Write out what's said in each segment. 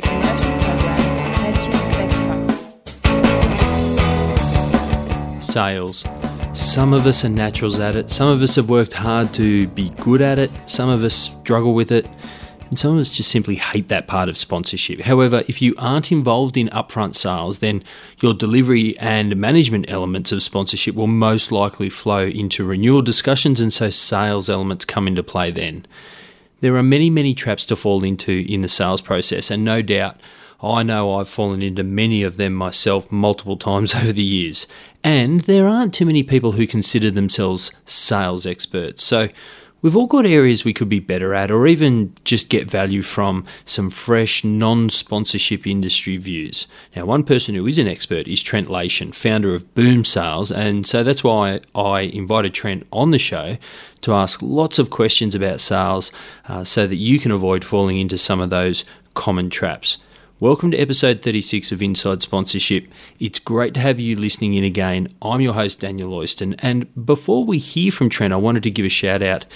programs and practice. Sales. Some of us are naturals at it, some of us have worked hard to be good at it, some of us struggle with it, and some of us just simply hate that part of sponsorship. However, if you aren't involved in upfront sales, then your delivery and management elements of sponsorship will most likely flow into renewal discussions, and so sales elements come into play then. There are many, many traps to fall into in the sales process, and no doubt oh, I know I've fallen into many of them myself multiple times over the years. And there aren't too many people who consider themselves sales experts. So we've all got areas we could be better at, or even just get value from some fresh, non sponsorship industry views. Now, one person who is an expert is Trent Leyshan, founder of Boom Sales. And so that's why I invited Trent on the show to ask lots of questions about sales uh, so that you can avoid falling into some of those common traps. Welcome to episode 36 of Inside Sponsorship. It's great to have you listening in again. I'm your host, Daniel Oyston. And before we hear from Trent, I wanted to give a shout out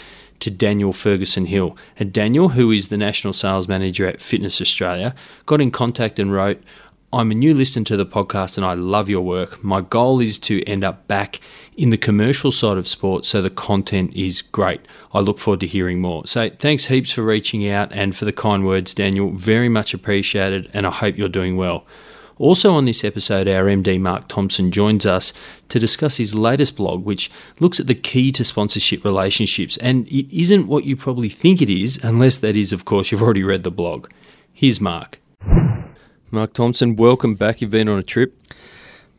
to Daniel Ferguson Hill. And Daniel, who is the National Sales Manager at Fitness Australia, got in contact and wrote, I'm a new listener to the podcast and I love your work. My goal is to end up back in the commercial side of sport so the content is great. I look forward to hearing more. So thanks heaps for reaching out and for the kind words, Daniel. Very much appreciated and I hope you're doing well. Also, on this episode, our MD Mark Thompson joins us to discuss his latest blog, which looks at the key to sponsorship relationships. And it isn't what you probably think it is, unless that is, of course, you've already read the blog. Here's Mark. Mark Thompson, welcome back. You've been on a trip.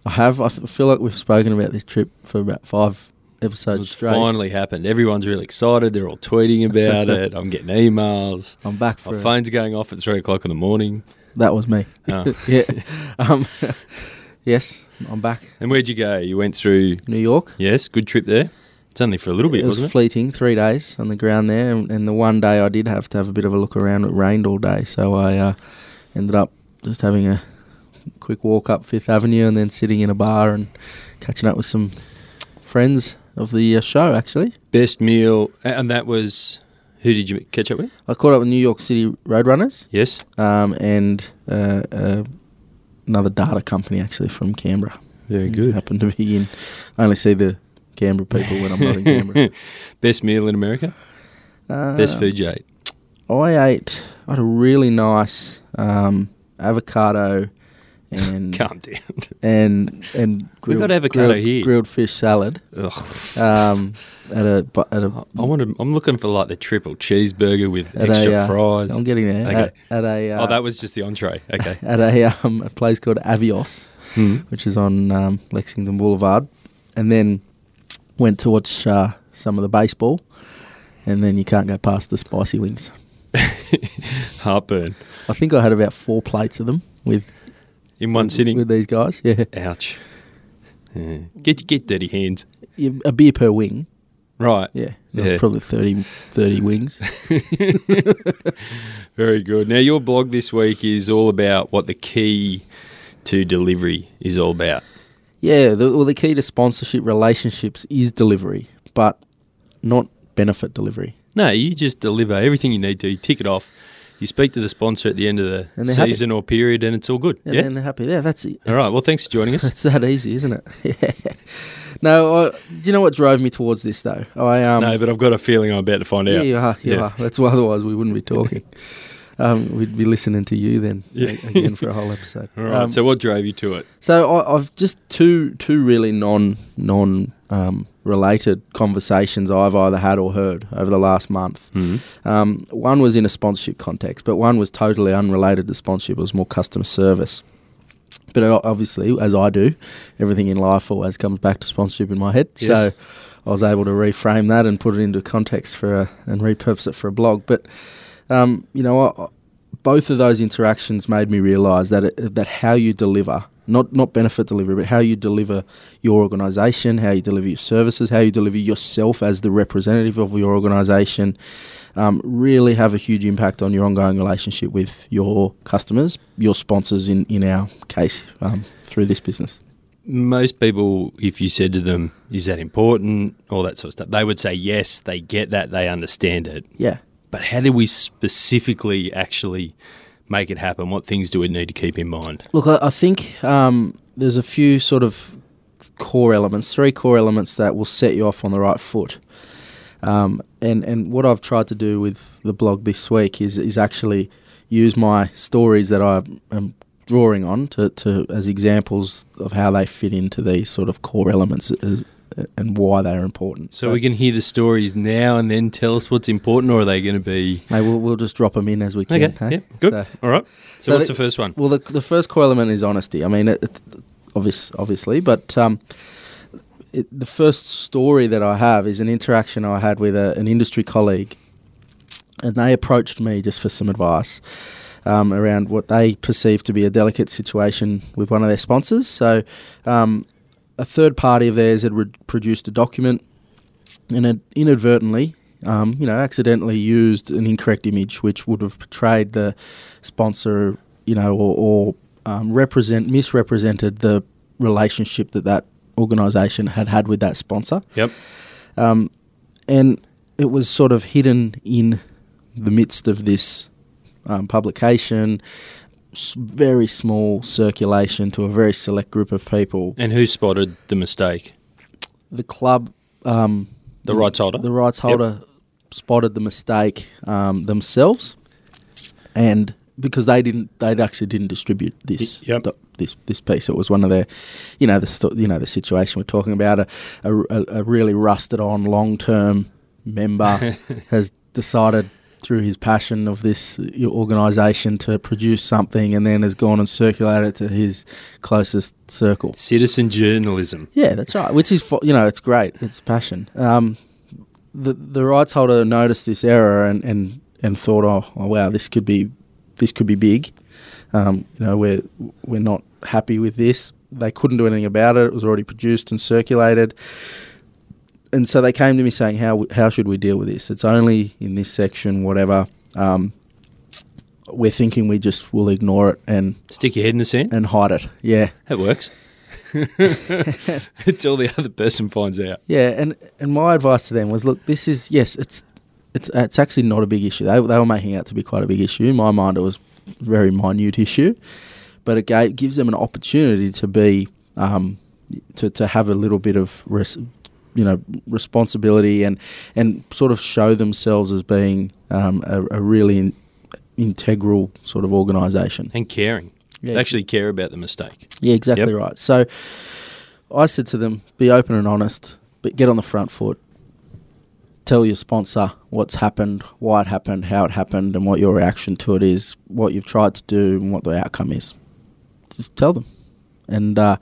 I have. I feel like we've spoken about this trip for about five episodes It's straight. finally happened. Everyone's really excited. They're all tweeting about it. I'm getting emails. I'm back for My it. phone's going off at three o'clock in the morning. That was me. Oh. yeah. Um, yes, I'm back. And where'd you go? You went through, New York. yes, good trip there. It's only for a little bit, it was wasn't fleeting, three days on the ground there, and, and the one day I did have to have a bit of a look around. It rained all day, so I uh, ended up just having a quick walk up Fifth Avenue and then sitting in a bar and catching up with some friends of the uh, show. Actually, Best meal, and that was who did you catch up with? I caught up with New York City Roadrunners Yes, um, and uh, uh, another data company actually from Canberra. very good. Happened to be in. I only see the Canberra people when I'm not in Canberra. Best meal in America. Uh, Best food you ate. I ate. I had a really nice um, avocado and Calm down. and and We've got avocado grilled, here. grilled fish salad. Ugh. Um, at a at a. I wanted. I'm looking for like the triple cheeseburger with extra a, uh, fries. I'm getting there. Okay. At, at a. Uh, oh, that was just the entree. Okay. at a um, a place called Avios, Hmm. which is on um, Lexington Boulevard, and then went to watch uh, some of the baseball, and then you can't go past the spicy wings. Heartburn I think I had about four plates of them with in one sitting. with these guys. Yeah, Ouch. Yeah. Get get dirty hands. A beer per wing. Right. Yeah, was Yeah. probably 30, 30 wings. Very good. Now your blog this week is all about what the key to delivery is all about. yeah, the, well, the key to sponsorship relationships is delivery, but not benefit delivery. No, you just deliver everything you need to. You tick it off. You speak to the sponsor at the end of the they're happy. season or period, and it's all good. And yeah. and they're happy. Yeah, that's it. All right. Well, thanks for joining us. It's that easy, isn't it? yeah. No, I, do you know what drove me towards this though? I um, no, but I've got a feeling I'm about to find out. yeah, you are, you Yeah. are. That's why otherwise we wouldn't be talking. um, we'd be listening to you then Yeah. again for a whole episode. All right. Um, so what drove you to it? So I, I've just two two really non non um, related conversations I've either had or heard over the last month. Hmm. Um, one was in a sponsorship context, but one was totally unrelated to sponsorship. It was more customer service. But obviously, as I do, everything in life always comes back to sponsorship in my head. Yes. So I was able to reframe that and put it into context for a, and repurpose it for a blog. But um, you know, I, both of those interactions made me realise that it, that how you deliver, not not benefit delivery, but how you deliver your organisation, how you deliver your services, how you deliver yourself as the representative of your organisation, um, really have a huge impact on your ongoing relationship with your customers, your sponsors. In in our case, um, through this business. Most people, if you said to them, "Is that important?" all that sort of stuff, they would say yes. They get that. They understand it. Yeah. But how do we specifically actually make it happen? What things do we need to keep in mind? Look, I, I think um, there's a few sort of core elements, three core elements that will set you off on the right foot. Um, and and what I've tried to do with the blog this week is is actually use my stories that I am drawing on to, to as examples of how they fit into these sort of core elements as, and why they are important. So, we can hear the stories now and then tell us what's important, or are they going to be. Maybe we'll, we'll just drop them in as we can. Okay, hey? yeah, good. So- All right. So, so what's the- the first one? Well, the, the first core element is honesty. I mean, it, it, obvious, obviously, but um, it, the first story that I have is an interaction I had with a, an industry colleague, and they approached me just for some advice um, around what they perceive to be a delicate situation with one of their sponsors. So, um, a third party of theirs had re- produced a document and had inadvertently, um, you know, accidentally used an incorrect image, which would have portrayed the sponsor, you know, or, or um, represent misrepresented the relationship that that organisation had had with that sponsor, Yep. um, and it was sort of hidden in the midst of this um, publication. Very small circulation to a very select group of people. And who spotted the mistake? The club, um, The rights holder? the rights holder spotted the mistake um, themselves, and because they didn't, they actually didn't distribute this yep. this this piece. It was one of their, you know, the you know the situation we're talking about. A a, a- a really rusted on long term member has decided through his passion of this organisation to produce something, and then has gone and circulated it to his closest circle. Citizen journalism. Yeah, that's right. Which is, you know, it's great. It's passion. Um, the the rights holder noticed this error and, and, and thought, oh, oh, wow, this could be this could be big. Um, you know, we're we're not happy with this. They couldn't do anything about it. It was already produced and circulated. And so they came to me saying, how how should we deal with this? It's only in this section, whatever. Um, we're thinking we just will ignore it and Stick your head in the sand. and hide it. Yeah. That works. Until the other person finds out. Yeah, and and my advice to them was, look, this is yes, it's it's it's actually not a big issue. They they were making out to be quite a big issue. In my mind, it was a very minute issue, but it gave, gives them an opportunity to be um, to to have a little bit of res- you know responsibility and and sort of show themselves as being um, a, a really in, integral sort of organisation. And caring. Yeah. They actually care about the mistake. Yeah, exactly Yep. right. So I said to them, be open and honest, but get on the front foot. Tell your sponsor what's happened, why it happened, how it happened, and what your reaction to it is, what you've tried to do, and what the outcome is. Just tell them. And uh,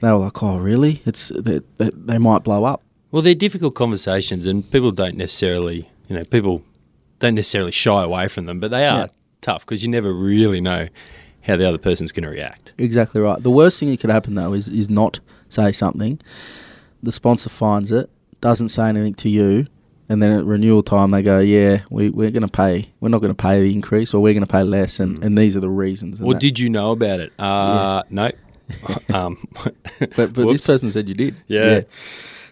they were like, oh, really? It's they, they, they might blow up. Well, they're difficult conversations, and people don't necessarily, you know, people don't necessarily shy away from them, but they are Yeah. tough because you never really know how the other person's going to react. Exactly right. The worst thing that could happen though is is not say something. The sponsor finds it, doesn't say anything to you, and then at renewal time they go, "Yeah, we we're going to pay. We're not going to pay the increase, or we're going to pay less, and, and these are the reasons." Or that- did you know about it? Uh, no. um, but but whoops. this person said you did. Yeah.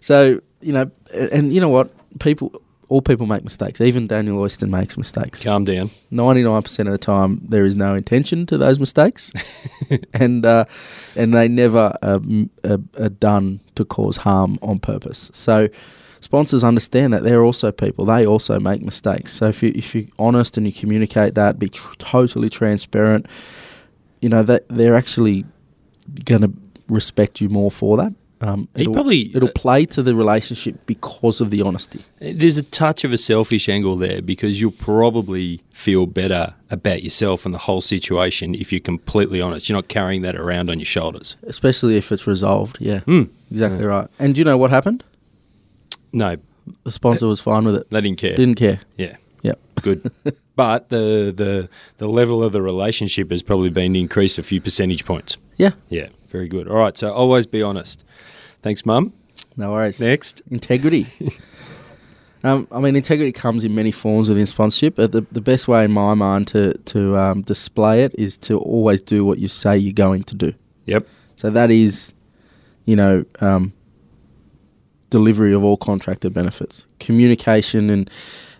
So you know, and you know what? People, all people make mistakes. Even Daniel Oyston makes mistakes. calm down. Ninety nine percent of the time, there is no intention to those mistakes, and uh, and they never m- uh, are done to cause harm on purpose. So. Sponsors understand that they're also people; they also make mistakes. So if you if you're honest and you communicate that, be tr- totally transparent, you know that they're actually going to respect you more for that. Um, it'll, probably- it'll play to the relationship because of the honesty. There's a touch of a selfish angle there because you'll probably feel better about yourself and the whole situation if you're completely honest. You're not carrying that around on your shoulders. especially if it's resolved. Yeah, Hmm. exactly right. And do you know what happened? No, The sponsor was fine with it. they didn't care. Didn't care. Yeah, Yep. good. but the, the the level of the relationship has probably been increased a few percentage points. Yeah. Yeah, very good. All right, so always be honest. Thanks, Mum. No worries. Next. Integrity. um, I mean, integrity comes in many forms within sponsorship. But the the best way, in my mind, to to um, display it is to always do what you say you're going to do. Yep. So that is, you know, um, delivery of all contractor benefits, communication, and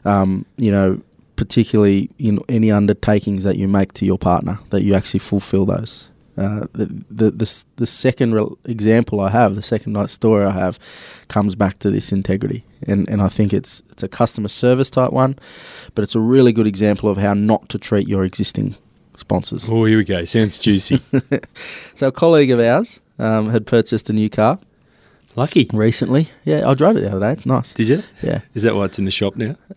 um, you know, particularly in any undertakings that you make to your partner, that you actually fulfill those. Uh, the, the the the second re- example I have, the second night story I have, comes back to this integrity, and and I think it's it's a customer service type one, but it's a really good example of how not to treat your existing sponsors. Oh, here we go. Sounds juicy. So a colleague of ours um, had purchased a new car Lucky. recently. Yeah, I drove it the other day. It's nice. Did you? Yeah, Is that why it's in the shop now?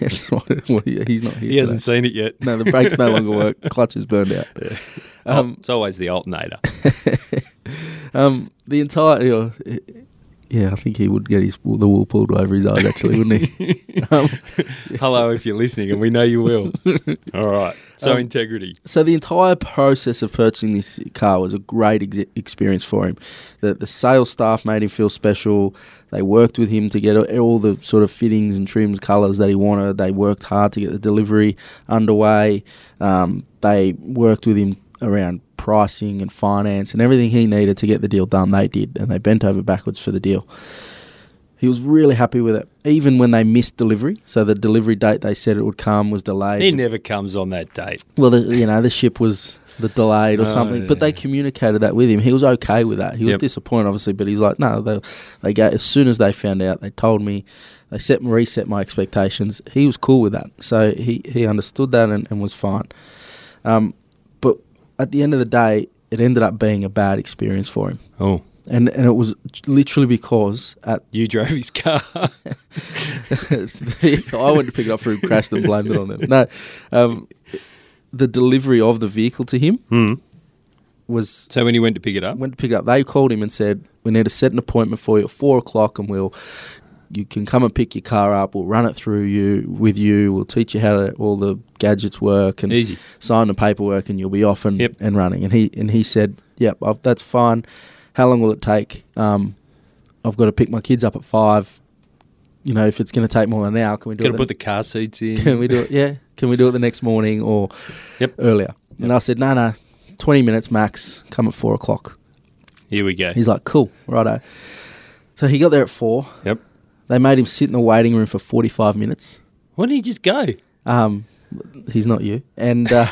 It's what- well, yeah, he's not here. He hasn't today. seen it yet. No, the brakes no longer work. Clutch is burned out. Um, Um, it's always the alternator. um, the entire, you know, yeah, I think he would get his the wool pulled over his eyes, actually, wouldn't he? um, Hello, if you're listening, and we know you will. All right. So Um, integrity. so the entire process of purchasing this car was a great ex- experience for him. The the sales staff made him feel special. They worked with him to get all the sort of fittings and trims, colours that he wanted. They worked hard to get the delivery underway. Um, they worked with him around pricing and finance and everything he needed to get the deal done. They did, and they bent over backwards for the deal. He was really happy with it, even when they missed delivery. So the delivery date they said it would come was delayed. He never comes on that date. Well, the, you know, the ship was the delayed or Oh, something, but they communicated that with him. He was okay with that. He was Yep. disappointed, obviously, but he's like, no, they, they go, as soon as they found out, they told me, they set reset my expectations. He was cool with that, so he he understood that and, and was fine. Um, at the end of the day, it ended up being a bad experience for him, Oh, and and it was literally because at you drove his car. I went to pick it up for him, crashed and blamed it on them. No, um, the delivery of the vehicle to him hmm. was So when he went to pick it up, went to pick it up. They called him and said, "We need to set an appointment for you at four o'clock, and we'll you can come and pick your car up. We'll run it through you with you. We'll teach you how to, all the gadgets work and easy. sign the paperwork, and you'll be off and, Yep. and running." And he and he said, "Yep, I've, that's fine. How long will it take? Um, I've got to pick my kids up at five. You know, if it's going to take more than an hour, can we do Got to put the car seats in. Can we do it? Yeah. Can we do it the next morning or Yep. earlier? And I said, no, no, 20 minutes max. Come at four o'clock. Here we go. He's like, cool, righto. So he got there at four. Yep. They made him sit in the waiting room for 45 minutes. Why didn't he just go? Um, he's not you. And, uh,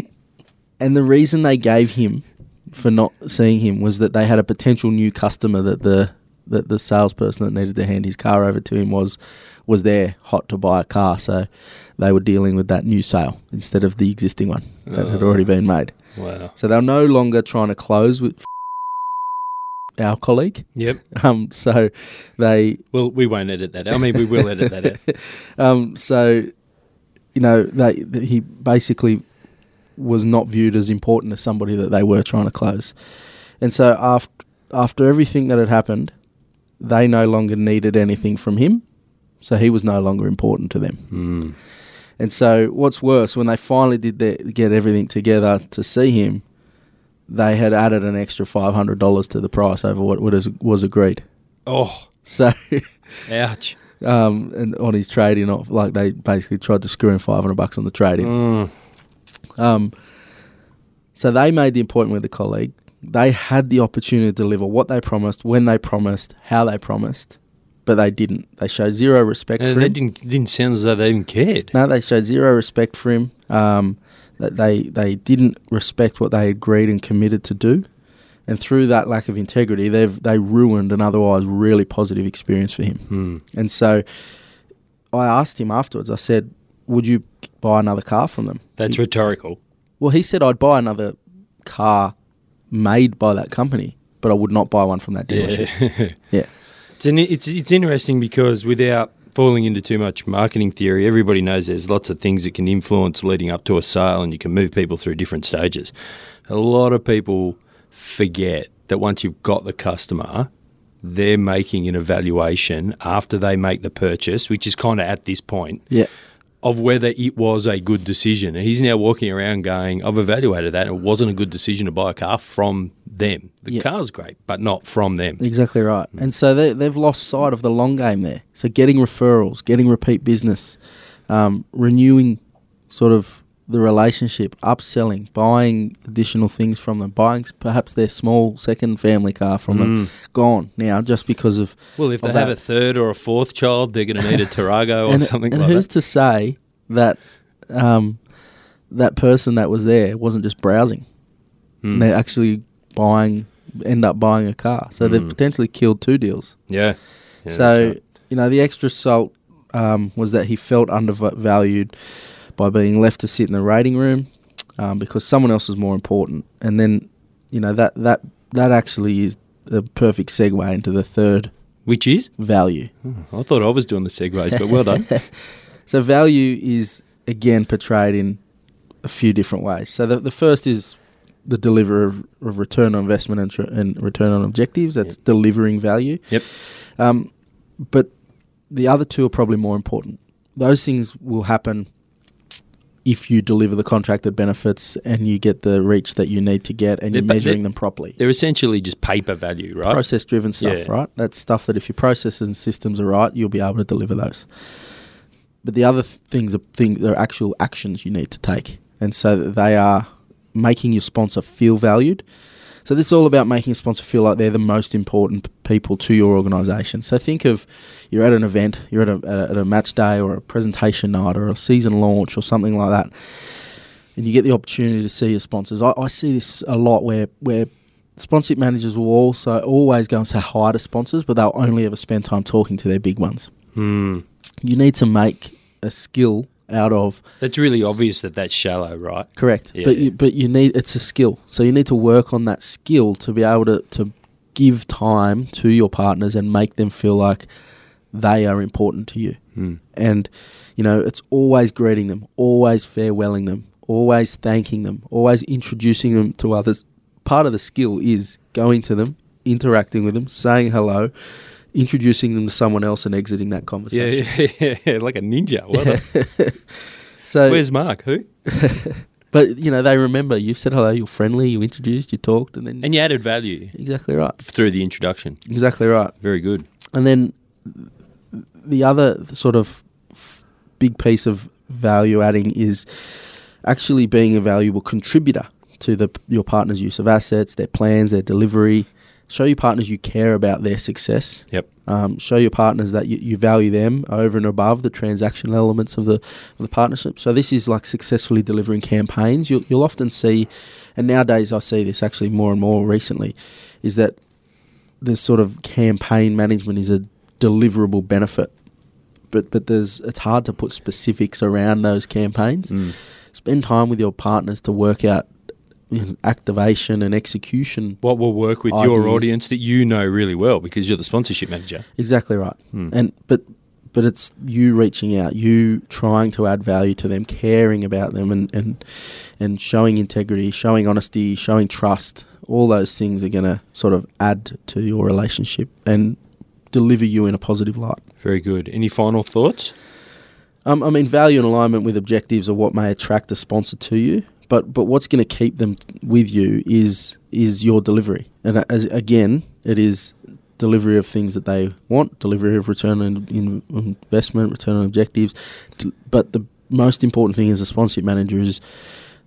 and the reason they gave him for not seeing him was that they had a potential new customer that the that the salesperson that needed to hand his car over to him was was there hot to buy a car. So they were dealing with that new sale instead of the existing one that had Oh. already been made. Wow. So they're no longer trying to close with our colleague. Yep. Um, so they Well, we won't edit that. I mean, we will edit that out. um, so you know they th- he basically was not viewed as important as somebody that they were trying to close, and so after after everything that had happened, they no longer needed anything from him, so he was no longer important to them. Hmm. And so what's worse, when they finally did their, get everything together to see him, they had added an extra five hundred dollars to the price over what was was agreed. Oh, So. ouch. um, and on his trading off, like they basically tried to screw him five hundred bucks on the trading. Mm. Um, so they made the appointment with the colleague. They had the opportunity to deliver what they promised, when they promised, how they promised, but they didn't. They showed zero respect And for they him. didn't didn't sound as though they even cared. No, they showed zero respect for him. Um, that they they didn't respect what they agreed and committed to do, and through that lack of integrity, they've they ruined an otherwise really positive experience for him. Hmm. And so I asked him afterwards, I said, Would you buy another car from them? That's He- rhetorical. well, he said, I'd buy another car made by that company, but I would not buy one from that dealership. Yeah. Yeah. It's, an, it's it's interesting because without falling into too much marketing theory, everybody knows there's lots of things that can influence leading up to a sale, and you can move people through different stages. A lot of people forget that once you've got the customer, they're making an evaluation after they make the purchase, which is kind of at this point Yeah. Of whether it was a good decision. And he's now walking around going, I've evaluated that and it wasn't a good decision to buy a car from them. The Yeah. car's great, but not from them. Exactly right. And so they, they've lost sight of the long game there. So getting referrals, getting repeat business, um, renewing sort of the relationship, upselling, buying additional things from them, buying perhaps their small second family car from them, gone now just because of. Well, if they of have a third or a fourth child, they're going to need a Tarago or and something and like who's that. to say that um, that person that was there wasn't just browsing. Mm. They actually buying end up buying a car. So they've Mm. potentially killed two deals. Yeah. Yeah, so right. you know the extra salt um, was that he felt undervalued by being left to sit in the rating room um, because someone else was more important. And then you know that that that actually is the perfect segue into the third which is? value. Oh, I thought I was doing the segues, but well done. So value is again portrayed in a few different ways. So the, the first is the deliverer of, of return on investment and, tr- and return on objectives. That's Yep. delivering value. Yep. Um, but the other two are probably more important. Those things will happen if you deliver the contracted benefits and you get the reach that you need to get and They're you're measuring them properly. They're essentially just paper value, right? Process driven stuff, Yeah. right? That's stuff that if your processes and systems are right, you'll be able to deliver those. But the other things are things are actual actions you need to take, and so they are making your sponsor feel valued. So this is all about making a sponsor feel like they're the most important people to your organisation. So think of you're at an event, you're at a, at a at a match day or a presentation night or a season launch or something like that, and you get the opportunity to see your sponsors. I, I see this a lot where where sponsorship managers will also always go and say hi to sponsors, but they'll only ever spend time talking to their big ones. Hmm. You need to make a skill out of That's really obvious that that's shallow, right? correct, Yeah, but yeah. you, but you need it's a skill. So you need to work on that skill to be able to to give time to your partners and make them feel like they are important to you. Hmm. And you know, it's always greeting them, always farewelling them, always thanking them, always introducing them to others. Part of the skill is going to them, interacting with them, saying hello, introducing them to someone else, and exiting that Yeah, conversation. yeah, yeah, like a ninja. Done. so, Where's Mark? Who? but you know, they remember you've said hello, you're friendly, you introduced, you talked, and then And you added value exactly right, through the introduction. exactly right. Very good. And then the other sort of f- big piece of value adding is actually being a valuable contributor to the your partner's use of assets, their plans, their delivery. Show your partners you care about their success. Yep. Um, show your partners that you, you value them over and above the transactional elements of the of the partnership. So this is like successfully delivering campaigns. You'll, you'll often see, and nowadays I see this actually more and more recently, is that this sort of campaign management is a deliverable benefit, but but there's it's hard to put specifics around those campaigns. Mm. Spend time with your partners to work out activation and execution. What will work with your audience that you know really well because you're the sponsorship manager. Exactly right. Hmm. And but but it's you reaching out, you trying to add value to them, caring about them, and and and showing integrity, showing honesty, showing trust. All those things are going to sort of add to your relationship and deliver you in a positive light. Very good. Any final thoughts? Um, I mean, value and alignment with objectives are what may attract a sponsor to you, but but what's going to keep them with you is is your delivery, and as again, it is delivery of things that they want, delivery of return on in- investment, return on objectives, but the most important thing as a sponsorship manager is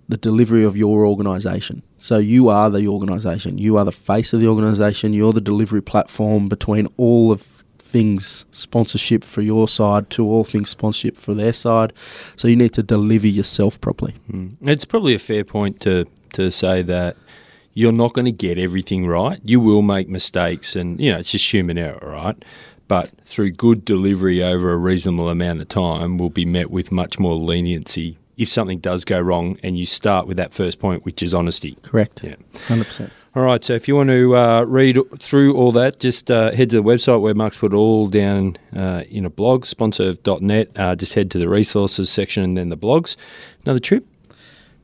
the delivery of your organisation. So you are the organisation. You are the face of the organisation. You're the delivery platform between all of things sponsorship for your side to all things sponsorship for their side. So you need to deliver yourself properly. Mm. It's probably a fair point to, to say that you're not going to get everything right. You will make mistakes, and you know it's just human error, right? But through good delivery over a reasonable amount of time, will be met with much more leniency if something does go wrong, and you start with that first point, which is honesty. Correct. Yeah. 100%. All right. So if you want to uh, read through all that, just uh, head to the website where Mark's put it all down uh, in a blog, sponsor.net. Uh, just head to the resources section and then the blogs. Another trip.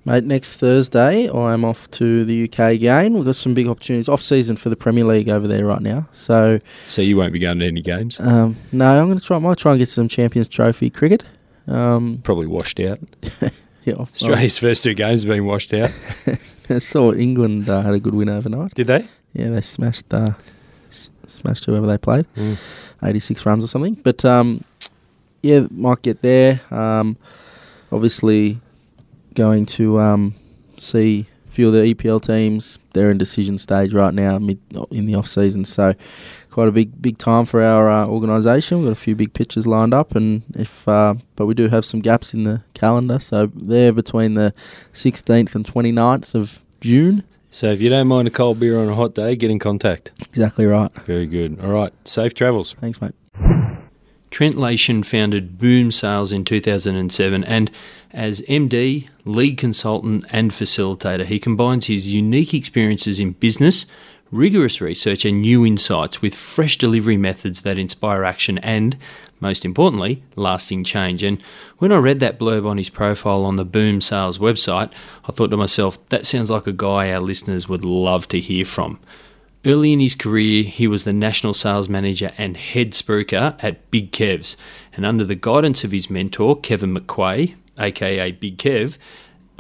Mate, next Thursday I'm off to the UK again. We've got some big opportunities off season for the Premier League over there right now. So So you won't be going to any games. um, no, I'm going to try. I might try and get some Champions Trophy cricket. Um, Probably washed out. yeah, Australia's first two games have been washed out. I saw England uh, had a good win overnight. Did they? Yeah, they smashed uh, s- smashed whoever they played, Mm. 86 runs or something. But um, yeah, might get there. Um, obviously, going to um, see a few of the EPL teams. They're in decision stage right now, mid in the off season. So, quite a big big time for our uh, organisation. We've got a few big pitches lined up, and if uh, but we do have some gaps in the calendar. So there between the 16th and 29th of June. So if you don't mind a cold beer on a hot day, get in contact. Exactly right. Very good. All right. Safe travels. Thanks, mate. Trent Leyshan founded Boom Sales in 2007 and as MD, lead consultant and facilitator, he combines his unique experiences in business, rigorous research and new insights with fresh delivery methods that inspire action and, most importantly, lasting change. And when I read that blurb on his profile on the Boom Sales website, I thought to myself, that sounds like a guy our listeners would love to hear from. Early in his career, he was the national sales manager and head spruiker at Big Kev's, and under the guidance of his mentor, Kevin McQuay, aka Big Kev,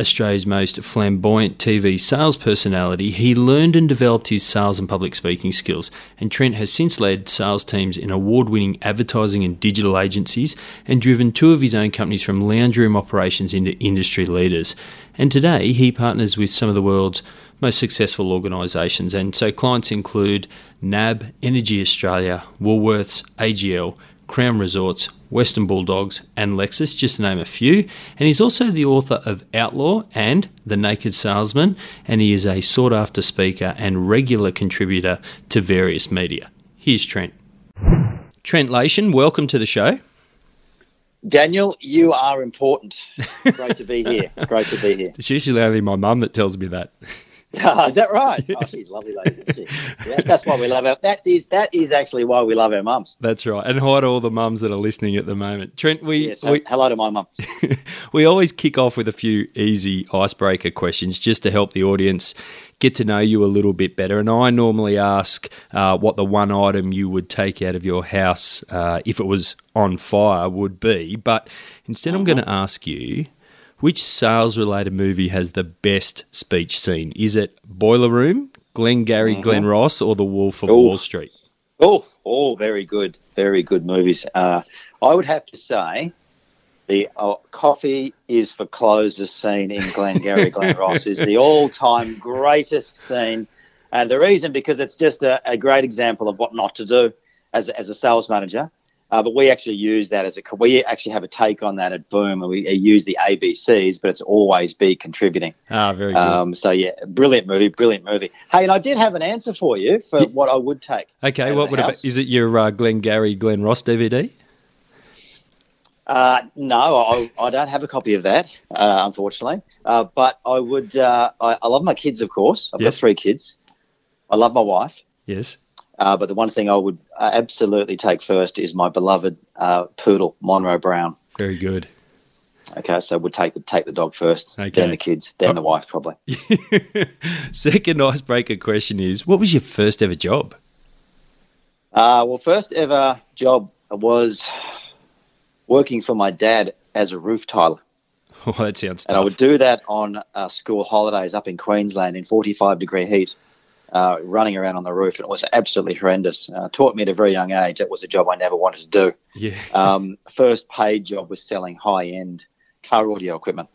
Australia's most flamboyant TV sales personality, he learned and developed his sales and public speaking skills. And Trent has since led sales teams in award winning advertising and digital agencies and driven two of his own companies from lounge room operations into industry leaders. And today he partners with some of the world's most successful organisations. And so clients include NAB, Energy Australia, Woolworths, AGL, Crown Resorts, Western Bulldogs, and Lexus, just to name a few. And he's also the author of Outlaw and The Naked Salesman, and he is a sought after speaker and regular contributor to various media. Here's Trent. Trent Leyshan, welcome to the show. Daniel, you are important. Great to be here. Great to be here. It's usually only my mum that tells me that. Oh, is that right? Oh, she's lovely lady. She? Yeah, that's why we love her. That is that is actually why we love our mums. That's right. And hi to all the mums that are listening at the moment. Trent, we, Yes, we hello to my mum. we always kick off with a few easy icebreaker questions just to help the audience get to know you a little bit better. And I normally ask uh, what the one item you would take out of your house uh, if it was on fire would be. But instead, I'm going to ask you which sales related movie has the best speech scene? Is it Boiler Room, Glengarry Glen Ross, or The Wolf of Ooh. Wall Street? Oh, oh, very good, very good movies. Uh, I would have to say the uh, coffee is for closers scene in Glengarry Glen Ross is the all-time greatest scene, and the reason because it's just a, a great example of what not to do as as a sales manager. Uh, but we actually use that as a we actually have a take on that at Boom, and we use the ABCs, but it's always be contributing. Ah, very good. Um, so yeah, brilliant movie, brilliant movie. Hey, and I did have an answer for you for Yeah. what I would take. okay, what would Is it your uh, Glengarry Glen Ross DVD? Uh, no, I, I don't have a copy of that, uh, unfortunately. Uh, but I would. Uh, I, I love my kids, of course. I've Yes. got three kids. I love my wife. Yes. Uh, but the one thing I would uh, absolutely take first is my beloved uh, poodle, Monroe Brown. Very good. Okay, so we'd take the take the dog first, Okay. then the kids, then Oh. the wife, probably. Second icebreaker question is what was your first ever job? Uh, well, first ever job was working for my dad as a roof tiler. Oh, that sounds And I would do that on uh, school holidays up in Queensland in 45 degree heat, uh, running around on the roof. And it was absolutely horrendous. Uh, taught me at a very young age that was a job I never wanted to do. yeah. Um, first paid job was selling high end car audio equipment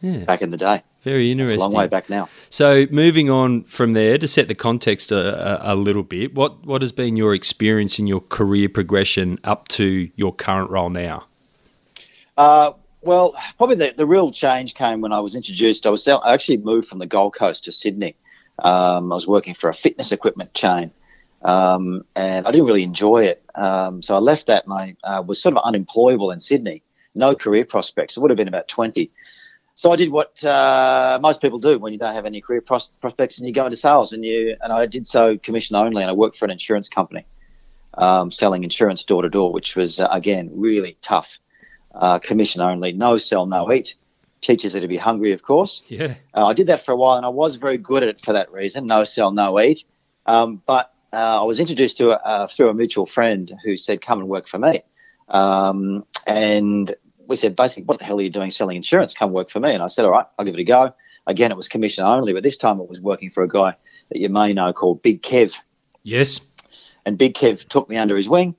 yeah. back in the day. Very It's a interesting. long way back now. So, moving on from there to set the context a, a, a little bit, what what has been your experience in your career progression up to your current role now? Uh, well, probably the, the real change came when I was introduced. I was sell- I actually moved from the Gold Coast to Sydney. Um, I was working for a fitness equipment chain, um, and I didn't really enjoy it. Um, so I left that, and I uh, was sort of unemployable in Sydney. No career prospects. It would have been about twenty. So I did what uh, most people do when you don't have any career pros- prospects, and you go into sales. And you and I did so commission only, and I worked for an insurance company, um, selling insurance door to door, which was uh, again really tough uh, commission only, no sell, no eat. Teaches you to be hungry, of course. Yeah. Uh, I did that for a while, and I was very good at it for that reason. No sell, no eat. Um, but uh, I was introduced to uh, through a mutual friend who said, "Come and work for me." Um, and we said, basically, what the hell are you doing selling insurance? Come work for me. And I said, all right, I'll give it a go. Again, it was commission only, but this time it was working for a guy that you may know called Big Kev Yes. and Big Kev took me under his wing,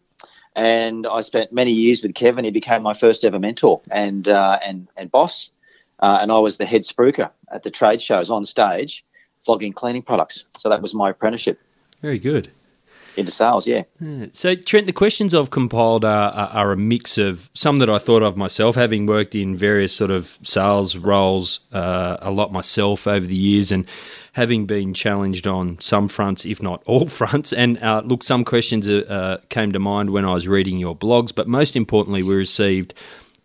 and I spent many years with Kev, and he became my first ever mentor and uh, and and boss, uh, and I was the head spruiker at the trade shows on stage, flogging cleaning products. So that was my apprenticeship. Very good. into sales. Yeah. So, Trent, the questions I've compiled are, are, are, a mix of some that I thought of myself, having worked in various sort of sales roles uh, a lot myself over the years, and having been challenged on some fronts, if not all fronts. And uh, look, some questions uh, came to mind when I was reading your blogs, but most importantly, we received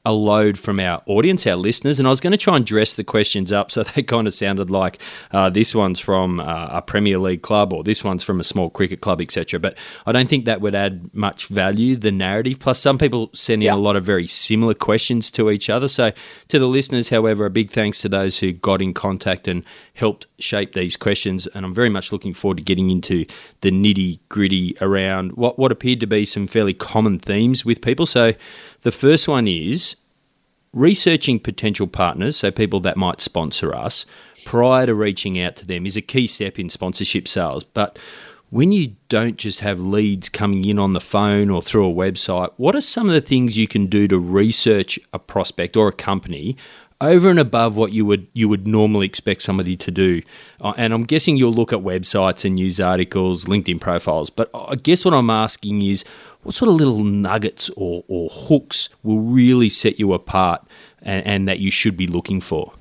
a load from our audience, our listeners, and I was going to try and dress the questions up so they kind of sounded like uh, this one's from uh, a Premier League club or this one's from a small cricket club, etc. But I don't think that would add much value, the narrative. Plus, some people send in yeah. a lot of very similar questions to each other. So, to the listeners, however, a big thanks to those who got in contact and helped shape these questions. And I'm very much looking forward to getting into the nitty gritty around what, what appeared to be some fairly common themes with people. So, the first one is researching potential partners, so people that might sponsor us, prior to reaching out to them is a key step in sponsorship sales. But when you don't just have leads coming in on the phone or through a website, what are some of the things you can do to research a prospect or a company over and above what you would you would normally expect somebody to do. Uh, and I'm guessing you'll look at websites and news articles, LinkedIn profiles. But I guess what I'm asking is, what sort of little nuggets or, or hooks will really set you apart and, and that you should be looking for?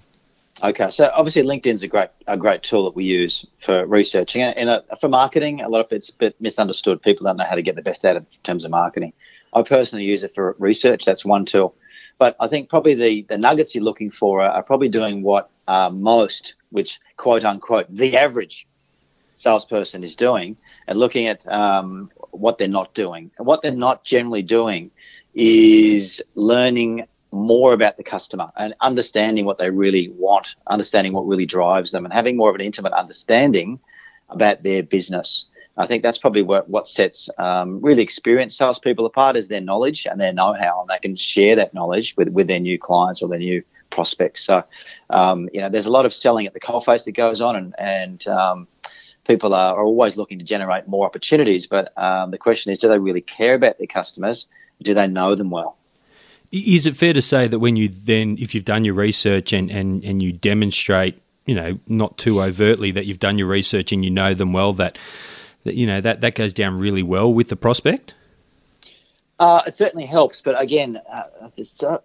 Okay, so obviously LinkedIn's a great a great tool that we use for researching and uh, for marketing. A lot of it's a bit misunderstood. People don't know how to get the best out of in terms of marketing. I personally use it for research. That's one tool. But I think probably the, the nuggets you're looking for are, are probably doing what uh, most, which quote unquote, the average salesperson is doing, and looking at um, what they're not doing. And what they're not generally doing is learning more about the customer and understanding what they really want, understanding what really drives them, and having more of an intimate understanding about their business. I think that's probably what, what sets um, really experienced salespeople apart is their knowledge and their know-how, and they can share that knowledge with, with their new clients or their new prospects. So, um, you know, there's a lot of selling at the coalface that goes on, and and um, people are, are, always looking to generate more opportunities. But um, the question is, do they really care about their customers? Do they know them well? Is it fair to say that when you then, if you've done your research and, and, and you demonstrate, you know, not too overtly that you've done your research and you know them well, that that you know that that goes down really well with the prospect? Uh, it certainly helps, but again, uh,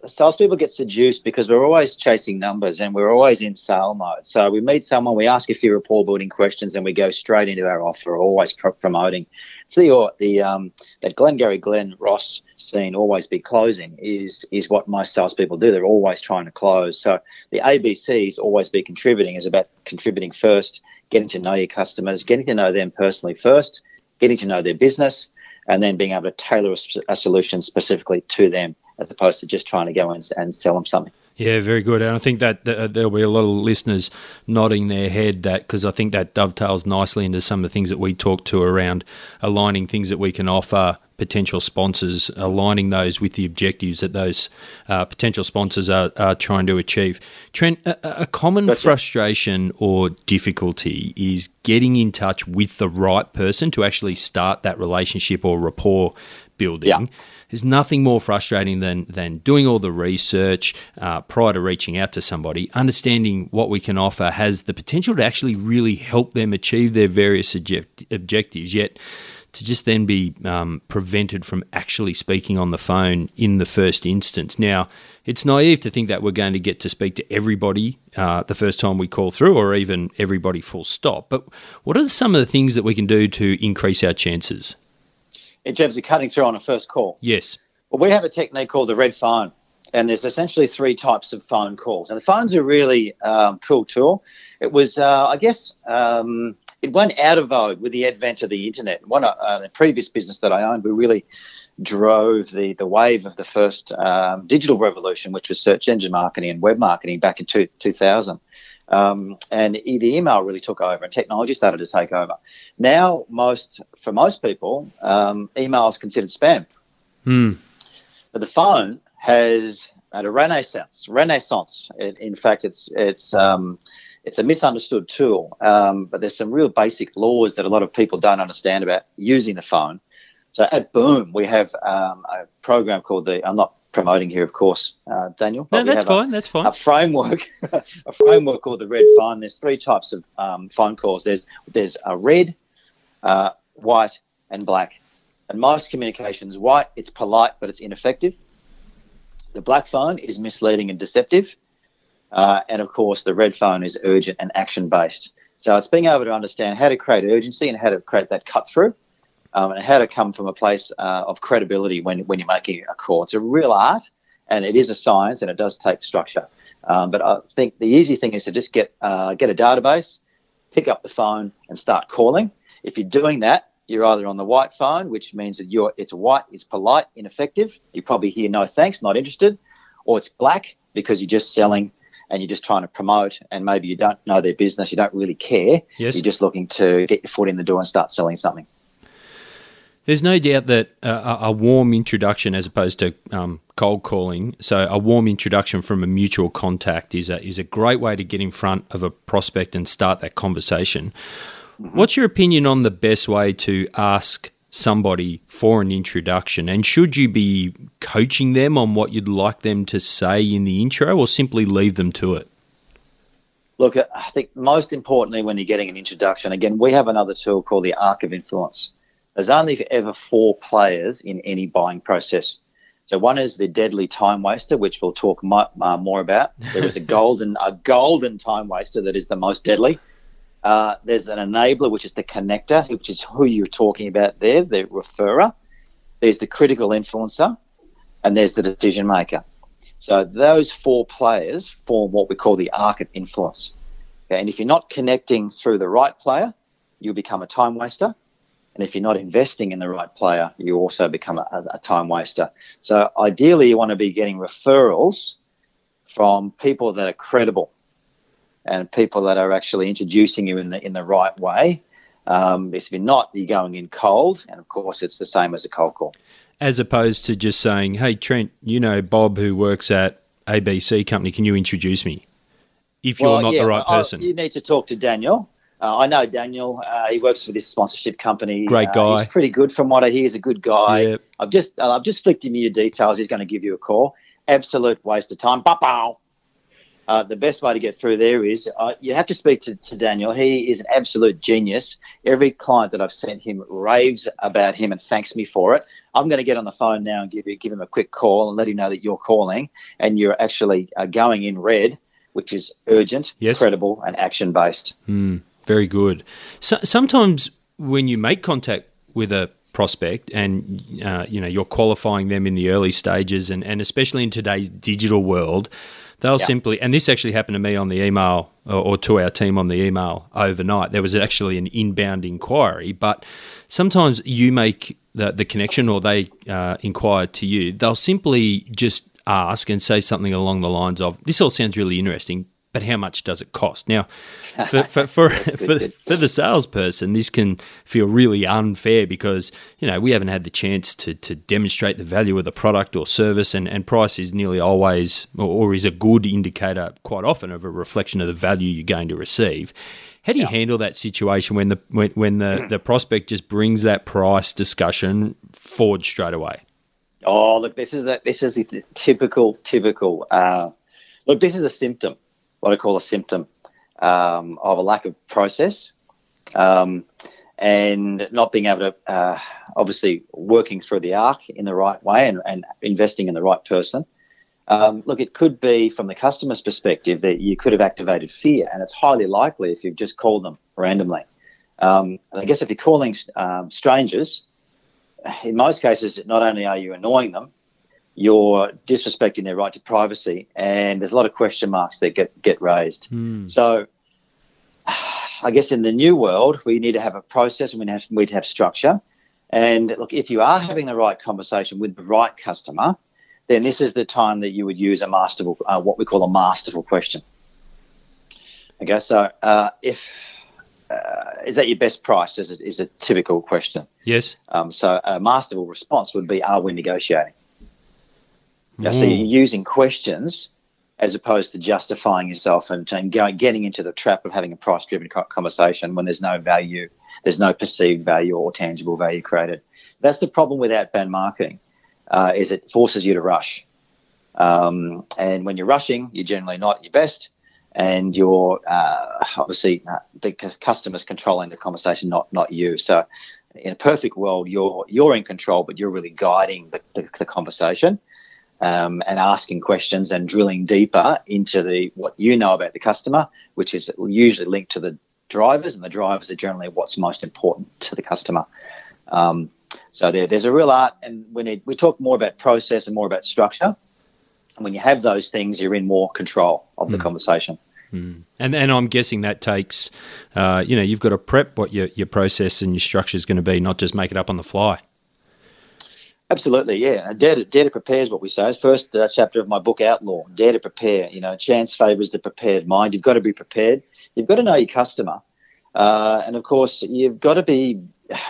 salespeople get seduced because we're always chasing numbers and we're always in sale mode. So we meet someone, we ask a few rapport building questions, and we go straight into our offer, always promoting. So the the um, that Glengarry Glen Ross scene, always be closing, is is what most salespeople do. They're always trying to close. So the ABCs always be contributing is about contributing first, getting to know your customers, getting to know them personally first, getting to know their business, and then being able to tailor a, a solution specifically to them as opposed to just trying to go and, and sell them something. Yeah, very good. And I think that uh, there'll be a lot of listeners nodding their head that because I think that dovetails nicely into some of the things that we talk to around aligning things that we can offer potential sponsors, aligning those with the objectives that those uh, potential sponsors are, are, trying to achieve. Trent, a, a common gotcha. frustration or difficulty is getting in touch with the right person to actually start that relationship or rapport building. Yeah there's nothing more frustrating than than doing all the research uh, prior to reaching out to somebody, understanding what we can offer has the potential to actually really help them achieve their various object- objectives. Yet to just then be um, prevented from actually speaking on the phone in the first instance. Now, it's naive to think that we're going to get to speak to everybody uh, the first time we call through, or even everybody full stop. But what are some of the things that we can do to increase our chances? in terms of cutting through on a first call. Yes. Well, we have a technique called the red phone, and there's essentially three types of phone calls. And the phone's a really um, cool tool. It was, uh, I guess, um, it went out of vogue with the advent of the internet. One uh, the previous business that I owned, we really drove the the wave of the first um, digital revolution, which was search engine marketing and web marketing back in two, 2000. Um, and the email really took over and technology started to take over. Now, most for most people, um, email is considered spam. Hmm. But the phone has had a renaissance. Renaissance. It, in fact, it's it's um, it's a misunderstood tool. Um, but there's some real basic laws that a lot of people don't understand about using the phone. So at Boom, we have um, a program called the. I'm not promoting here, of course, uh, Daniel. No, that's fine. A, that's fine. A framework, a framework called the Red Phone. There's three types of um, phone calls. There's there's a red, uh, white, and black. And most communications white, it's polite, but it's ineffective. The black phone is misleading and deceptive. Uh, and of course, the red phone is urgent and action based. So it's being able to understand how to create urgency and how to create that cut through um, and how to come from a place uh, of credibility when, when you're making a call. It's a real art and it is a science and it does take structure. Um, but I think the easy thing is to just get, uh, get a database, pick up the phone and start calling. If you're doing that, you're either on the white phone, which means that you're it's white, it's polite, ineffective. You probably hear no thanks, not interested, or it's black because you're just selling and you're just trying to promote and maybe you don't know their business, you don't really care. Yes. You're just looking to get your foot in the door and start selling something. There's no doubt that uh, a warm introduction, as opposed to um, cold calling, so a warm introduction from a mutual contact is a is a great way to get in front of a prospect and start that conversation. Mm-hmm. What's your opinion on the best way to ask somebody for an introduction, and should you be coaching them on what you'd like them to say in the intro, or simply leave them to it? Look, I think most importantly, when you're getting an introduction, again, we have another tool called the Arc of Influence. There's only ever four players in any buying process. So one is the deadly time waster, which we'll talk uh, more about. There is a golden a golden time waster that is the most deadly. Uh, there's an enabler, which is the connector, which is who you're talking about there, the referrer. There's the critical influencer, and there's the decision maker. So those four players form what we call the arc of influence. Okay? And if you're not connecting through the right player, you'll become a time waster. And if you're not investing in the right player, you also become a, a time waster. So ideally, you want to be getting referrals from people that are credible and people that are actually introducing you in the in the right way. Um, if you're not, you're going in cold, and of course, it's the same as a cold call. As opposed to just saying, "Hey, Trent, you know Bob who works at ABC company. Can you introduce me?" If you're not yeah, the right I- person, you need to talk to Daniel. Uh, I know Daniel. Uh, he works for this sponsorship company. Great Uh, guy. he's pretty good from what I hear. He's a good guy. Yep. I've just uh, I've just flicked him your details. He's going to give you a call. Absolute waste of time. Ba-bow. Uh, the best way to get through there is uh, you have to speak to, to Daniel. He is an absolute genius. Every client that I've sent him raves about him and thanks me for it. I'm going to get on the phone now and give you, give him a quick call and let him know that you're calling and you're actually uh, going in red, which is urgent, Yes. credible, and action based. Very good. So, sometimes when you make contact with a prospect and uh, you know you're qualifying them in the early stages and, and especially in today's digital world they'll Yeah. simply and this actually happened to me on the email or, or to our team on the email overnight. There was actually an inbound inquiry but sometimes you make the, the connection or they uh, inquire to you. They'll simply just ask and say something along the lines of this all sounds really interesting but how much does it cost now for for for, for, for the salesperson, this can feel really unfair because you know we haven't had the chance to to demonstrate the value of the product or service, and, and price is nearly always or, or is a good indicator quite often of a reflection of the value you're going to receive. How do you handle that situation when the when, when the, the prospect just brings that price discussion forward straight away? Oh, look, this is that. This is typical, typical. Uh, look, this is a symptom. What I call a symptom um, of a lack of process, um, and not being able to, uh, obviously, working through the arc in the right way and, and investing in the right person. Um, look, it could be from the customer's perspective that you could have activated fear, and it's highly likely if you've just called them randomly. Um, and I guess if you're calling um, strangers, in most cases, not only are you annoying them, you're disrespecting their right to privacy, and there's a lot of question marks that get get raised. So, I guess in the new world, we need to have a process and we have we need to have structure. And look, if you are having the right conversation with the right customer, then this is the time that you would use a masterful, uh, what we call a masterful question. Okay, so uh, if uh, is that your best price? Is, is a typical question. Yes. Um, so a masterful response would be, are we negotiating? Yeah, so Mm. you're using questions as opposed to justifying yourself and, and going, getting into the trap of having a price-driven conversation when there's no value, there's no perceived value or tangible value created. That's the problem with outbound marketing, uh, is it forces you to rush. Um, and when you're rushing, you're generally not at your best, and you're uh, obviously uh, the customers controlling the conversation, not not you. So, in a perfect world, you're you're in control, but you're really guiding the, the, the conversation um, and asking questions and drilling deeper into the what you know about the customer, which is usually linked to the drivers, and the drivers are generally what's most important to the customer. Um, so there, there's a real art, and when it, we talk more about process and more about structure, and when you have those things, you're in more control of the mm. conversation. Mm. And and I'm guessing that takes, uh, you know, you've got to prep what your your process and your structure is going to be, not just make it up on the fly. Absolutely, yeah. Dare to, dare to prepare is what we say. First uh, chapter of my book, Outlaw. Dare to prepare. You know, chance favours the prepared mind. You've got to be prepared. You've got to know your customer, uh, and of course, you've got to be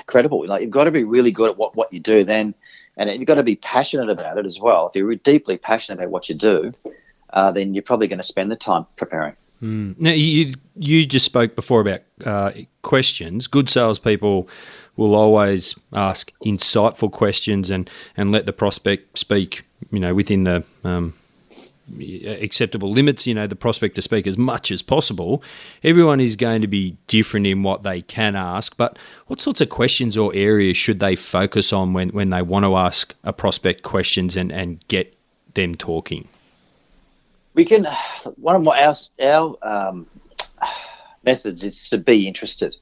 credible. Like you've got to be really good at what what you do. Then and you've got to be passionate about it as well. If you're deeply passionate about what you do, uh, then you're probably going to spend the time preparing. Mm. Now, you you just spoke before about uh, questions. Good salespeople will always ask insightful questions and, and let the prospect speak. You know, within the um, acceptable limits, you know, the prospect to speak as much as possible. Everyone is going to be different in what they can ask, but what sorts of questions or areas should they focus on when, when they want to ask a prospect questions and, and get them talking? We can, one of our, our um, methods is to be interested.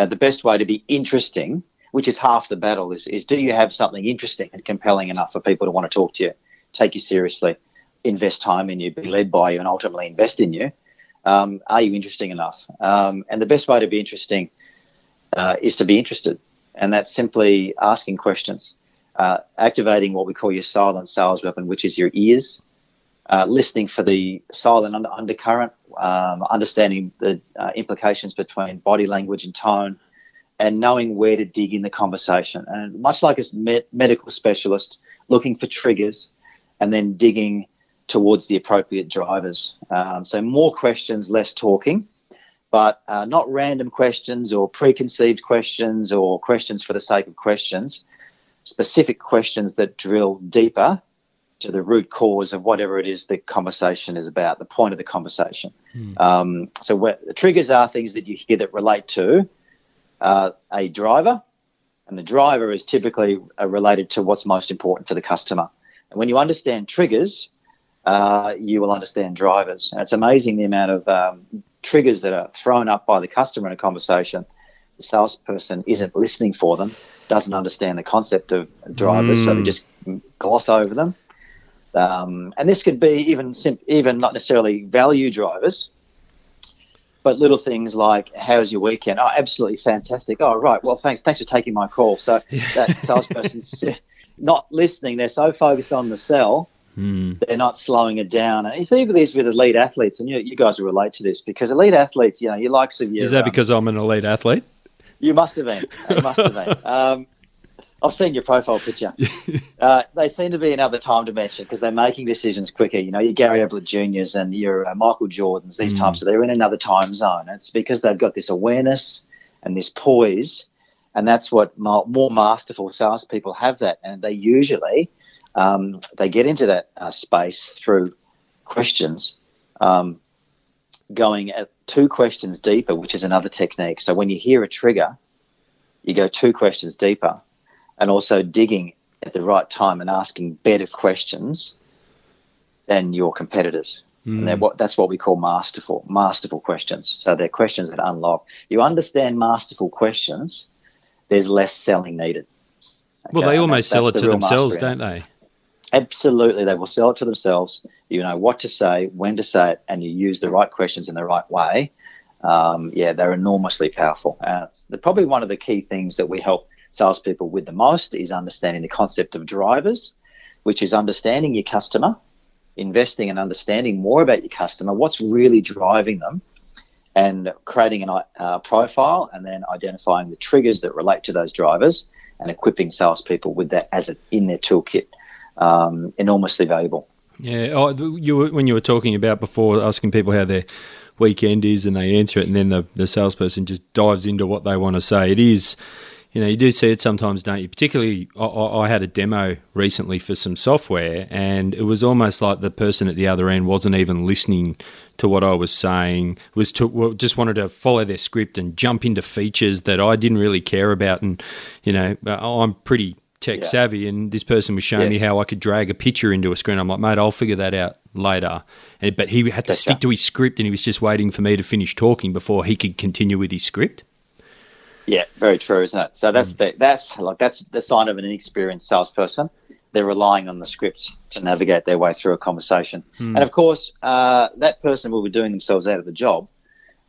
Uh, the best way to be interesting, which is half the battle, is, is do you have something interesting and compelling enough for people to want to talk to you, take you seriously? invest time in you, be led by you, and ultimately invest in you. Um, are you interesting enough? Um, and the best way to be interesting uh, is to be interested, and that's simply asking questions, uh, activating what we call your silent sales weapon, which is your ears, uh, listening for the silent under- undercurrent, um, understanding the uh, implications between body language and tone, and knowing where to dig in the conversation. And much like a med- medical specialist, looking for triggers and then digging towards the appropriate drivers. Um, so more questions, less talking, but uh, not random questions or preconceived questions or questions for the sake of questions. Specific questions that drill deeper to the root cause of whatever it is the conversation is about, the point of the conversation. Mm. Um, so the triggers are things that you hear that relate to uh, a driver, and the driver is typically uh, related to what's most important to the customer. And when you understand triggers, uh, you will understand drivers. And it's amazing the amount of um, triggers that are thrown up by the customer in a conversation. The salesperson isn't listening for them, doesn't understand the concept of drivers, mm. so they just gloss over them. Um, and this could be even even not necessarily value drivers, but little things like how's your weekend? Oh, absolutely fantastic. Oh, right. Well, thanks. Thanks for taking my call. So that salesperson's not listening. They're so focused on the sell Mm. They're not slowing it down. And you think of this with elite athletes, and you, you guys will relate to this because elite athletes, you know, you like of your. Is that um, because I'm an elite athlete? You must have been. You must have been. Um, I've seen your profile picture. uh, they seem to be another time dimension because they're making decisions quicker. You know, your Gary Ablett Juniors and your uh, Michael Jordans, these mm. types, so they're in another time zone. It's because they've got this awareness and this poise, and that's what more masterful salespeople have that, and they usually um, they get into that uh, space through questions, um, going at two questions deeper, which is another technique. So when you hear a trigger, you go two questions deeper, and also digging at the right time and asking better questions than your competitors. Mm. And what, that's what we call masterful, masterful questions. So they're questions that unlock. You understand masterful questions, there's less selling needed. Okay? Well, they almost sell it to themselves, don't they? Absolutely, they will sell it to themselves. You know what to say, when to say it, and you use the right questions in the right way. Um, yeah, they're enormously powerful. Uh, probably one of the key things that we help salespeople with the most is understanding the concept of drivers, which is understanding your customer, investing and understanding more about your customer, what's really driving them, and creating a uh, profile, and then identifying the triggers that relate to those drivers, and equipping salespeople with that as a, in their toolkit um, enormously valuable. Yeah, oh, you were, when you were talking about before asking people how their weekend is, and they answer it, and then the, the salesperson just dives into what they want to say. It is You know, you do see it sometimes, don't you? Particularly, I, I I had a demo recently for some software, and it was almost like the person at the other end wasn't even listening to what I was saying. Was to, just wanted to follow their script and jump into features that I didn't really care about. And you know, uh, I'm pretty tech Yeah. savvy, and this person was showing me how I could drag a picture into a screen. I'm like, mate, I'll figure that out later. And, but he had to Gotcha. stick to his script, and he was just waiting for me to finish talking before he could continue with his script. Yeah, very true, isn't it? So Mm. that's the, that's like that's the sign of an inexperienced salesperson. They're relying on the script to navigate their way through a conversation, Hmm. and of course, uh, that person will be doing themselves out of the job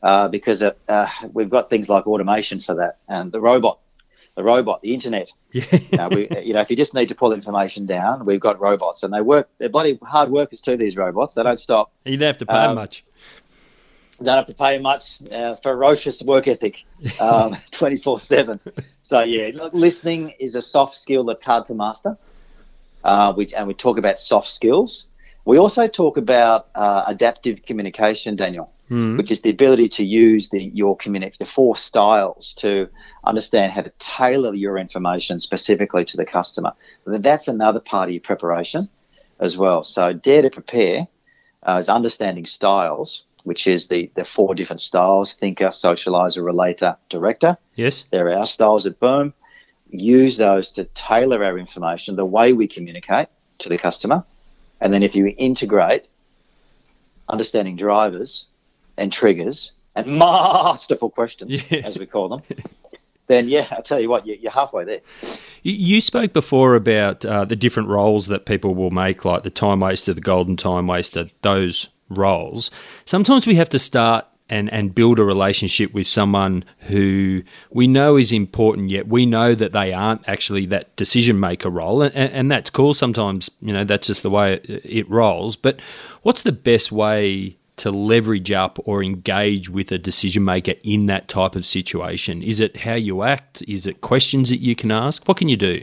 uh, because uh, uh, we've got things like automation for that, and the robot, the robot, the internet. Yeah. We, you know, if you just need to pull information down, we've got robots, and they work. They're bloody hard workers too. These robots, they don't stop. You don't have to pay Um, much. Don't have to pay much. Uh, ferocious work ethic, twenty four seven. So yeah, look, listening is a soft skill that's hard to master. Uh, which and we talk about soft skills. We also talk about uh, adaptive communication, Daniel, Mm. which is the ability to use the your communi- the four styles to understand how to tailor your information specifically to the customer. That's another part of your preparation as well. So dare to prepare uh, is understanding styles, which is the, the four different styles thinker, socializer, relator, director. Yes. they're our styles at Boom. Use those to tailor our information, the way we communicate to the customer. And then if you integrate understanding drivers and triggers and masterful questions, Yeah. as we call them, then yeah, I tell you what, you- you're halfway there. You- You spoke before about uh, the different roles that people will make, like the time waster, the golden time waster, those roles. Sometimes we have to start and, and build a relationship with someone who we know is important, yet we know that they aren't actually that decision maker role. And, and, that's cool. Sometimes, you know, that's just the way it, it rolls. But what's the best way to leverage up or engage with a decision maker in that type of situation? Is it how you act? Is it questions that you can ask? What can you do?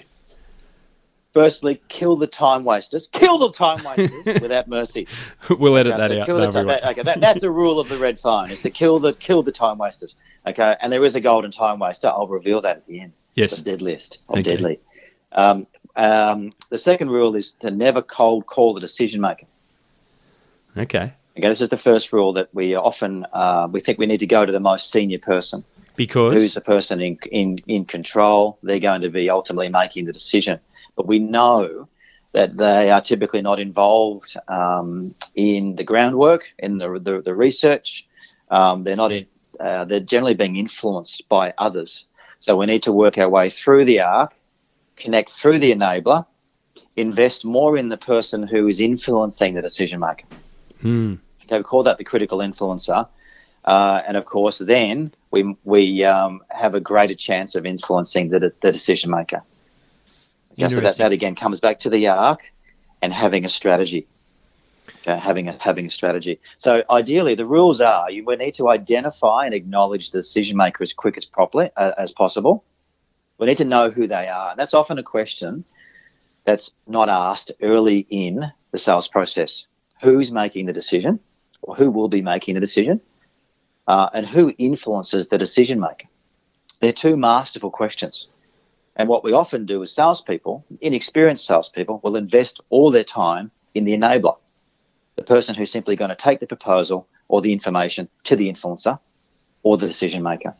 Firstly, kill the time wasters. Kill the time wasters without mercy. we'll edit Okay, that so out. kill No, the time, okay, that, that's a rule of the red phone: is to kill the kill the time wasters. Okay, and there is a golden time waster. I'll reveal that at the end. Yes. the dead list Okay. deadly. Um, um, the second rule is to never cold call the decision maker. Okay. Okay, this is the first rule that we often uh, we think we need to go to the most senior person, Because who's the person in, in in control. They're going to be ultimately making the decision, but we know that they are typically not involved um, in the groundwork, in the the, the research. Um, they're not in. Uh, they're generally being influenced by others. So we need to work our way through the arc, connect through the enabler, invest more in the person who is influencing the decision maker. Hmm. Okay, we call that the critical influencer. Uh, and of course, then we, we um, have a greater chance of influencing the, the decision maker. Okay, so that, that again comes back to the arc and having a strategy. Okay, having a having a strategy. So ideally, the rules are you we need to identify and acknowledge the decision maker as quick as properly uh, as possible. We need to know who they are. And that's often a question that's not asked early in the sales process. Who's making the decision, or who will be making the decision, uh, and who influences the decision maker? They're two masterful questions. And what we often do as salespeople, inexperienced salespeople, will invest all their time in the enabler, the person who's simply going to take the proposal or the information to the influencer or the decision maker.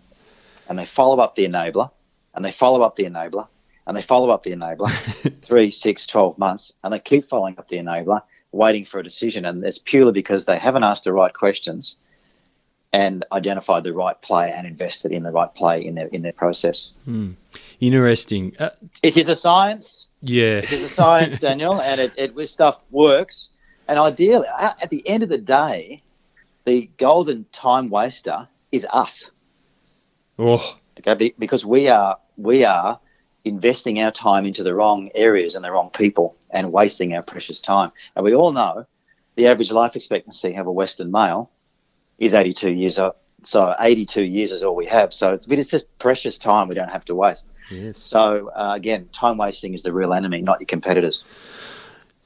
And they follow up the enabler, and they follow up the enabler, and they follow up the enabler three, six, 12 months, and they keep following up the enabler, waiting for a decision. And it's purely because they haven't asked the right questions and identified the right play and invested in the right play in their in their process. Interesting. Uh, It is a science. yeah. It is a science, Daniel, and it, it with stuff works. And ideally, at at the end of the day, the golden time waster is us. Oh, Okay, because we are we are investing our time into the wrong areas and the wrong people and wasting our precious time. And we all know the average life expectancy of a Western male is 82 years old. So 82 years is all we have. So it's, it's just precious time we don't have to waste. yes. So uh, again, time wasting is the real enemy, not your competitors.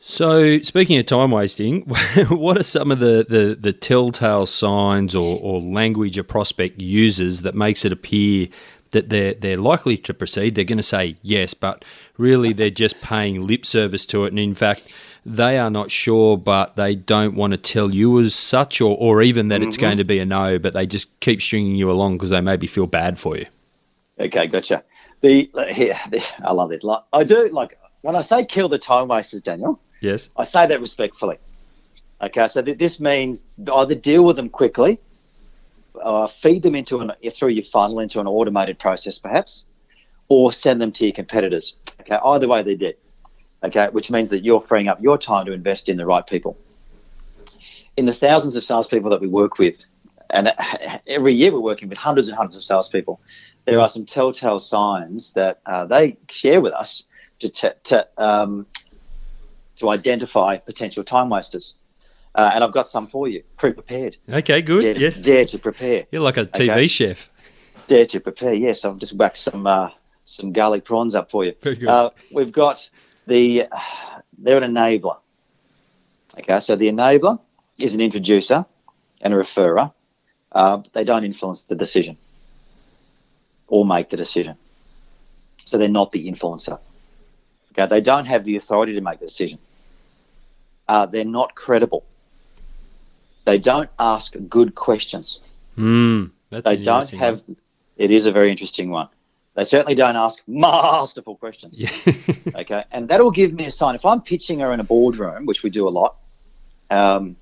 So, speaking of time wasting, what are some of the, the, the telltale signs or, or language a prospect uses that makes it appear that they're they're likely to proceed. They're going to say yes, but really they're just paying lip service to it, and in fact. They are not sure, but they don't want to tell you as such, or, or even that it's going mm-hmm. to be a no, but they just keep stringing you along because they maybe feel bad for you. Okay, gotcha. The, here, the I love it. Like, I do like when I say kill the time wasters, Daniel. Yes. I say that respectfully. Okay, so th- this means either deal with them quickly, uh, feed them into an through your funnel into an automated process, perhaps, or send them to your competitors. Okay, either way they're dead. Okay, which means that you're freeing up your time to invest in the right people. In the thousands of salespeople that we work with, and every year we're working with hundreds and hundreds of salespeople, there are some telltale signs that uh, they share with us to, to, um, to identify potential time wasters. Uh, and I've got some for you. Pre-prepared. Okay, good. Dare, yes. dare to prepare. You're like a TV Okay. chef. Dare to prepare. Yes, I've just whacked some uh, some garlic prawns up for you. Uh, we've got the they're an enabler. Okay, so the enabler is an introducer and a referrer. Uh, they don't influence the decision or make the decision. So they're not the influencer. Okay, they don't have the authority to make the decision. Uh, they're not credible. They don't ask good questions. Mm, that's they don't have one. it is a very interesting one. They certainly don't ask masterful questions. Yeah. okay and that'll give me a sign. If i'm pitching her in a boardroom which we do a lot um,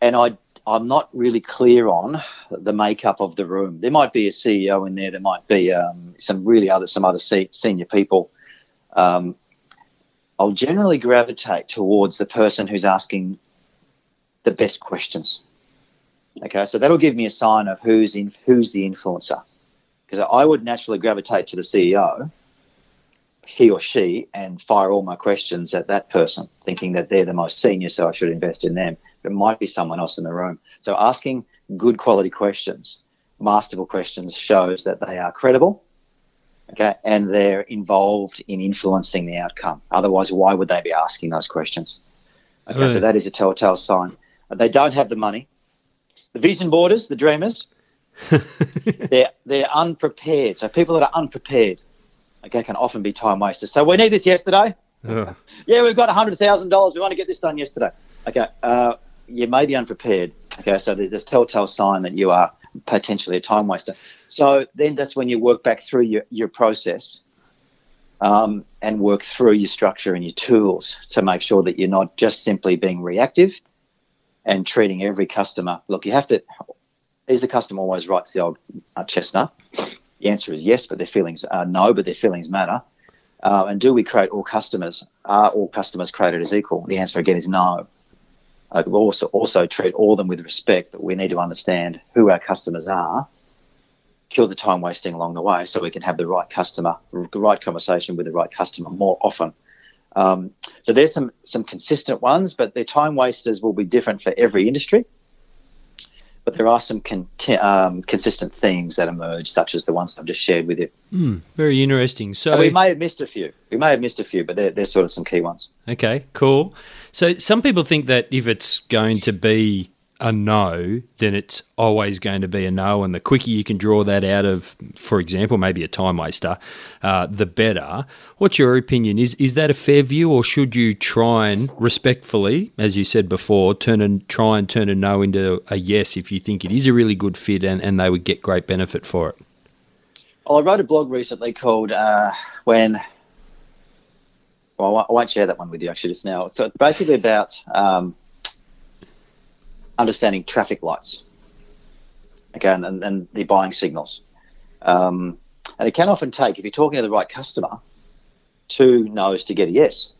and i i'm not really clear on the makeup of the room. There might be a ceo in there there might be um, some really other some other se- senior people. Um, i'll generally gravitate towards the person who's asking the best questions Okay, so that'll give me a sign of who's in who's the influencer, because I would naturally gravitate to the CEO, he or she, and fire all my questions at that person, thinking that they're the most senior, so I should invest in them. But it might be someone else in the room. So asking good quality questions, masterful questions, shows that they are credible. Okay, and they're involved in influencing the outcome. Otherwise, why would they be asking those questions? Okay, so that is a telltale sign. They don't have the money the vision boarders, the dreamers, they're they're unprepared. So people that are unprepared, okay, can often be time wasters. So we need this yesterday. Yeah, we've got hundred thousand dollars. We want to get this done yesterday. Okay, uh, you may be unprepared. Okay, so there's a telltale sign that you are potentially a time waster. So then that's when you work back through your your process. Um, and work through your structure and your tools to make sure that you're not just simply being reactive and treating every customer. Look, you have to. Is the customer always right? It's the old uh, chestnut. The answer is yes, but their feelings are no, but their feelings matter. Uh, and do we create all customers? Are all customers created as equal? The answer again is no. Uh, we also also treat all of them with respect, but we need to understand who our customers are. Kill the time wasting along the way, so we can have the right customer, the right conversation with the right customer more often. Um, so there's some some consistent ones, but their time wasters will be different for every industry. But there are some con- um, consistent themes that emerge, such as the ones I've just shared with you. Hmm, very interesting. So And we may have missed a few. We may have missed a few, but they're, they're sort of some key ones. Okay, cool. So some people think that if it's going to be a no, then it's always going to be a no, and the quicker you can draw that out of, for example, maybe a time waster, uh, the better. What's your opinion? Is is that a fair view, or should you try and respectfully, as you said before, turn and try and turn a no into a yes if you think it is a really good fit and, and they would get great benefit for it? Well, I wrote a blog recently called uh, "When." Well, I won't- share that one with you actually just now. So it's basically about um, understanding traffic lights, okay, and, and, and the buying signals. Um, and it can often take, if you're talking to the right customer, two no's to get a yes.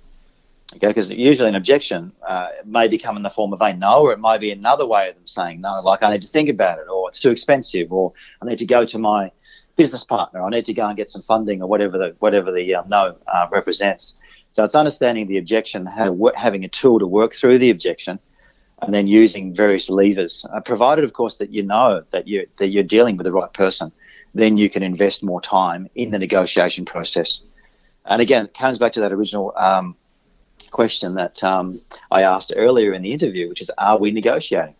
Okay, because usually an objection uh, may become in the form of a no, or it might be another way of them saying no, like I need to think about it, or it's too expensive, or I need to go to my business partner, I need to go and get some funding, or whatever the whatever the um, no uh, represents. So it's understanding the objection, how to having a tool to work through the objection, and then using various levers. Uh, provided, of course, that you know that you that you're dealing with the right person, then you can invest more time in the negotiation process. And again, it comes back to that original um, question that um, I asked earlier in the interview, which is, are we negotiating?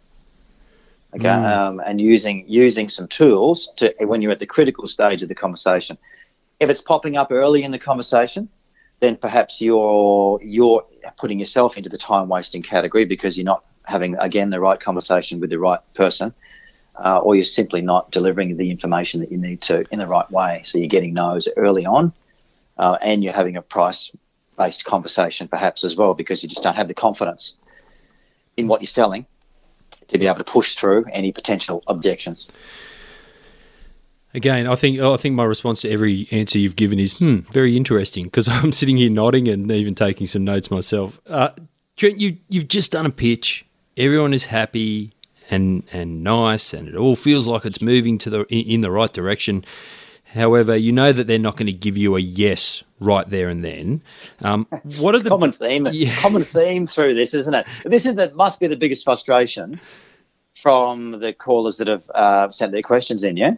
Okay, um, and using using some tools to when you're at the critical stage of the conversation. If it's popping up early in the conversation, then perhaps you're you're putting yourself into the time wasting category because you're not having again the right conversation with the right person, uh, or you're simply not delivering the information that you need to in the right way. So you're getting no's early on, uh, and you're having a price based conversation perhaps as well because you just don't have the confidence in what you're selling to be able to push through any potential objections. Again, I think I think my response to every answer you've given is hmm, very interesting because I'm sitting here nodding and even taking some notes myself. Uh, Trent, you you've just done a pitch. Everyone is happy and and nice, and it all feels like it's moving to the in the right direction. However, you know that they're not going to give you a yes right there and then. Um, what are the common theme? Yeah. Common theme through this, isn't it? This is that must be the biggest frustration from the callers that have uh, sent their questions in. Yeah.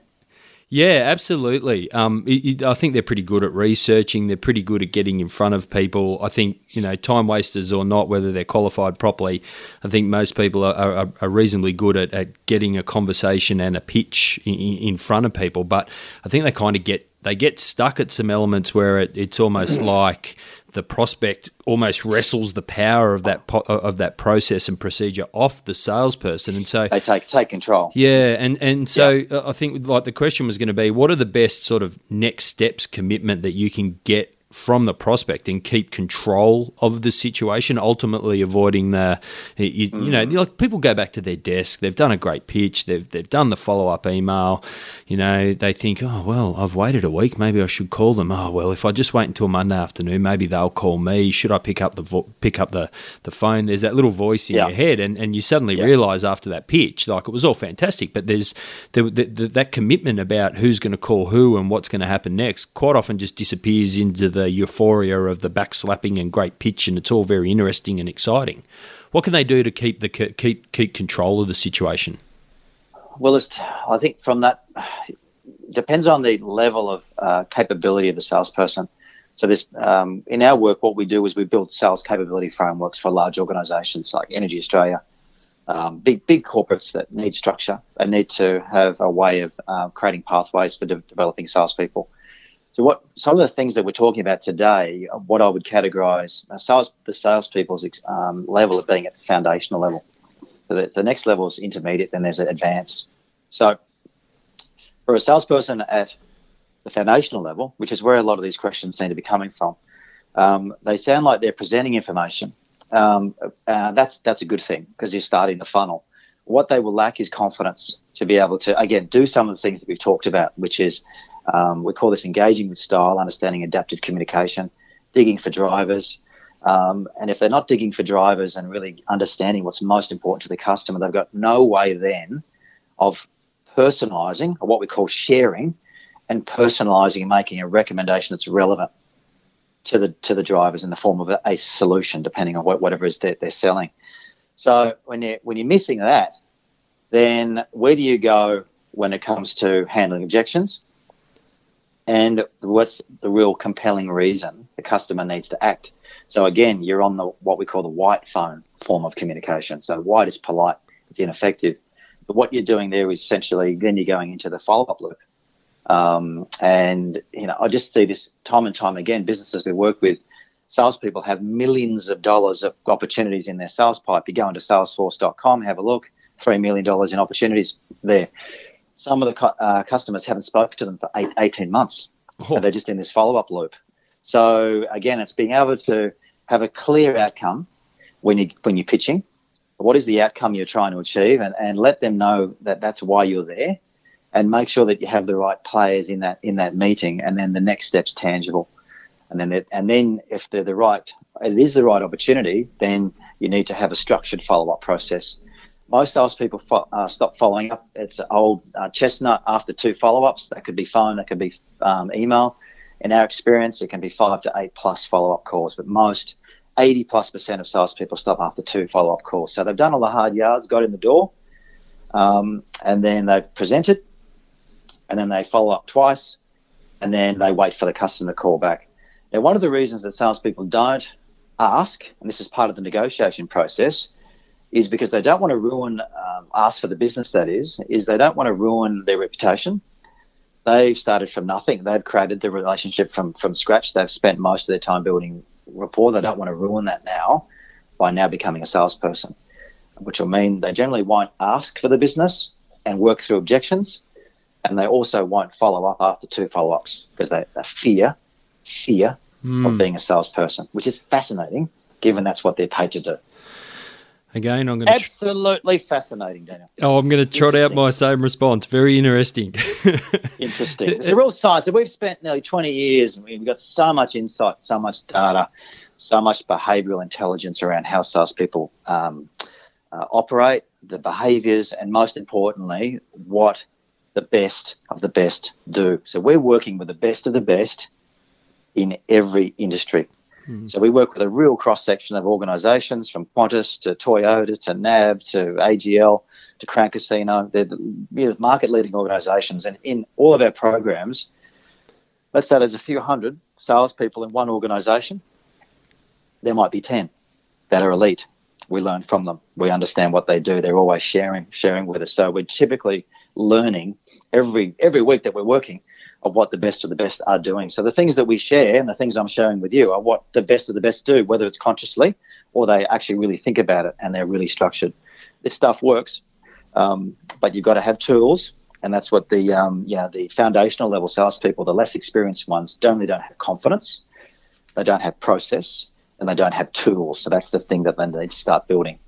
Yeah, absolutely. Um, it, it, I think they're pretty good at researching. They're pretty good at getting in front of people. I think you know, time wasters or not, whether they're qualified properly, I think most people are, are, are reasonably good at, at, getting a conversation and a pitch in, in, front of people. But I think they kind of get they get stuck at some elements where it, it's almost like the prospect almost wrestles the power of that po- of that process and procedure off the salesperson, and so they take take control. Yeah, and and so yeah. I think like the question was going to be, what are the best sort of next steps commitment that you can get from the prospect and keep control of the situation, ultimately avoiding the, you, mm. you, know, like people go back to their desk, they've done a great pitch, they've, they've done the follow up email, you know, they think, oh, well, I've waited a week, maybe I should call them. Oh, well, if I just wait until Monday afternoon, maybe they'll call me. Should I pick up the vo- pick up the, the phone? There's that little voice in yeah. your head, and, and you suddenly yeah. realize after that pitch, like it was all fantastic, but there's the, the, the, that commitment about who's going to call who and what's going to happen next quite often just disappears into the the euphoria of the backslapping and great pitch, and it's all very interesting and exciting. What can they do to keep the keep keep control of the situation? Well, it's, I think from that depends on the level of uh, capability of the salesperson. So this um, in our work, what we do is we build sales capability frameworks for large organisations like Energy Australia, um, big big corporates that need structure and need to have a way of uh, creating pathways for de- developing salespeople. So, what some of the things that we're talking about today, what I would categorise uh, sales, the salespeople's um, level of being at the foundational level. So the, the next level is intermediate, then there's advanced. So, for a salesperson at the foundational level, which is where a lot of these questions seem to be coming from, um, they sound like they're presenting information. Um, uh, that's that's a good thing because you're starting the funnel. What they will lack is confidence to be able to again do some of the things that we've talked about, which is um, we call this engaging with style, understanding adaptive communication, digging for drivers. Um, and if they're not digging for drivers and really understanding what's most important to the customer, they've got no way then of personalizing or what we call sharing and personalizing and making a recommendation that's relevant to the to the drivers in the form of a, a solution, depending on what, whatever it is that they're selling. So when you when you're missing that, then where do you go when it comes to handling objections? And what's the real compelling reason the customer needs to act. So again, you're on the what we call the white phone form of communication. So white is polite, it's ineffective. But what you're doing there is essentially then you're going into the follow-up loop. Um, and you know, I just see this time and time again. Businesses we work with, salespeople have millions of dollars of opportunities in their sales pipe. You go into Salesforce.com, have a look, three million dollars in opportunities there some of the uh, customers haven't spoken to them for eight, 18 months. Oh. And they're just in this follow up loop. So again, it's being able to have a clear outcome when you when you're pitching. What is the outcome you're trying to achieve, and, and let them know that that's why you're there, and make sure that you have the right players in that in that meeting, and then the next step's tangible, and then and then if they're the right, it is the right opportunity, then you need to have a structured follow up process most salespeople fo- uh, stop following up. It's old uh, chestnut after two follow ups. That could be phone, that could be um, email. In our experience, it can be five to eight plus follow up calls, but most 80 plus percent of salespeople stop after two follow up calls. So they've done all the hard yards, got in the door, um, and then they've presented, and then they follow up twice, and then they wait for the customer to call back. Now, one of the reasons that salespeople don't ask, and this is part of the negotiation process, is because they don't want to ruin um, ask for the business. That is, is they don't want to ruin their reputation. They've started from nothing. They've created the relationship from from scratch. They've spent most of their time building rapport. They don't want to ruin that now by now becoming a salesperson, which will mean they generally won't ask for the business and work through objections, and they also won't follow up after two follow ups because they, they fear fear of being a salesperson, which is fascinating given that's what they're paid to do. Again, I'm going to. Absolutely fascinating, Daniel. oh, I'm going to trot out my same response. Very interesting. Interesting. It's a real science. So we've spent nearly 20 years and we've got so much insight, so much data, so much behavioral intelligence around how salespeople um, uh, operate, the behaviors, and most importantly, what the best of the best do. So we're working with the best of the best in every industry. Mm. So we work with a real cross section of organisations from Qantas to Toyota to NAB to AGL to Crown Casino. They're the market leading organisations. And in all of our programs, let's say there's a few hundred salespeople in one organisation, there might be 10 that are elite. We learn from them. We understand what they do. They're always sharing, sharing with us. So we're typically learning every every week that we're working of what the best of the best are doing. So the things that we share and the things I'm sharing with you are what the best of the best do, whether it's consciously or they actually really think about it and they're really structured. This stuff works, um, but you've got to have tools, and that's what the um, you know the foundational level salespeople, the less experienced ones, don't don't have confidence, they don't have process, and they don't have tools. So that's the thing that they need to start building.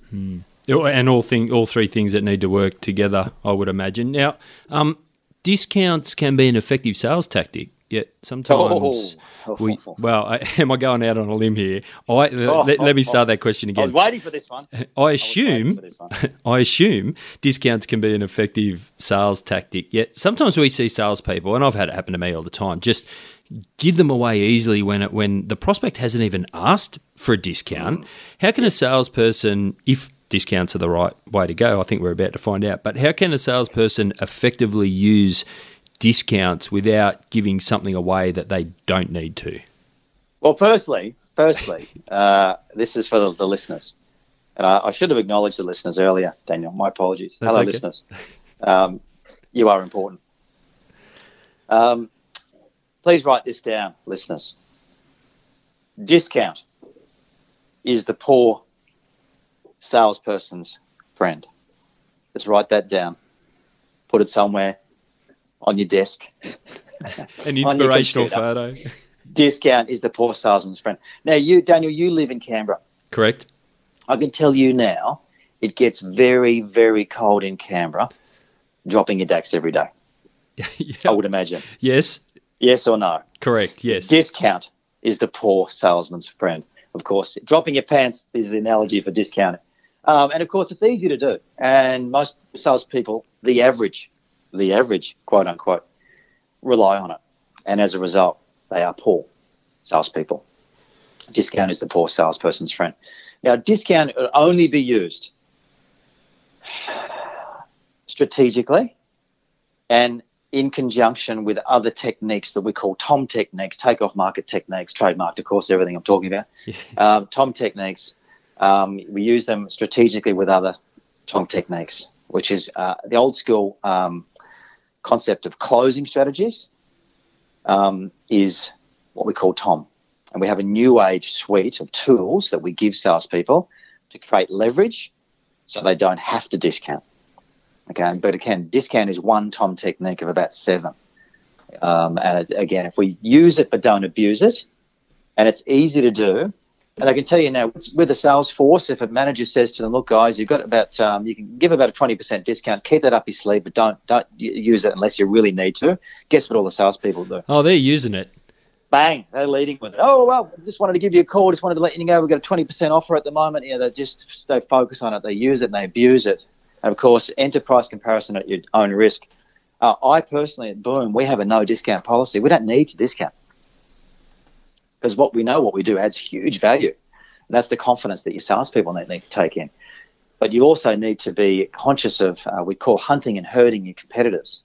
and all thing, all three things that need to work together, I would imagine. Now, um, discounts can be an effective sales tactic. Yet sometimes Oh. oh we oh, oh. well, I, am I going out on a limb here? I let, let me start that question again. I was waiting for this one. I assume one. I assume discounts can be an effective sales tactic. Yet sometimes we see salespeople, and I've had it happen to me all the time, just give them away easily when it, when the prospect hasn't even asked for a discount. Mm. How can a salesperson, if discounts are the right way to go, I think we're about to find out. But how can a salesperson effectively use discounts without giving something away that they don't need to? Well, firstly, firstly, uh, this is for the, the listeners, and I, I should have acknowledged the listeners earlier, Daniel. My apologies. That's Hello, okay. listeners. Um, you are important. Um, please write this down, listeners. Discount is the poor salesperson's friend. Just write that down. Put it somewhere on your desk. An inspirational photo. Discount is the poor salesman's friend. Now, you, Daniel, you live in Canberra. Correct? I can tell you now, it gets very, very cold in Canberra, dropping your daks every day. I would imagine. Yes, Yes or no? correct. Yes. Discount is the poor salesman's friend, of course. Dropping your pants is the analogy for discounting. Um, and of course, it's easy to do. And most salespeople, the average, the average, quote unquote, rely on it. And as a result, they are poor salespeople. Discount is the poor salesperson's friend. Now, discount will only be used strategically and in conjunction with other techniques that we call TOM techniques, take off market techniques, trademarked, of course, everything I'm talking about. Um, TOM techniques, um, we use them strategically with other TOM techniques, which is uh, the old school um, concept of closing strategies, um, is what we call TOM. And we have a new age suite of tools that we give salespeople to create leverage so they don't have to discount. Okay, but again, discount is one Tom technique of about seven. Um, and again, if we use it but don't abuse it, and it's easy to do, and I can tell you now, with- a sales force, if a manager says to them, "Look, guys, you've got about, um, you can give about a twenty percent discount. Keep that up your sleeve, but don't don't use it unless you really need to." Guess what all the salespeople do? Oh, they're using it. bang, they're leading with it. Oh well, just wanted to give you a call. Just wanted to let you know we've got a twenty percent offer at the moment. Yeah, they just they focus on it, they use it, and they abuse it. And of course, enterprise comparison at your own risk. Uh, I personally at Boom, we have a no discount policy. We don't need to discount because what we know, what we do, adds huge value. And that's the confidence that your salespeople need, to take in. But you also need to be conscious of uh, we call hunting and herding your competitors,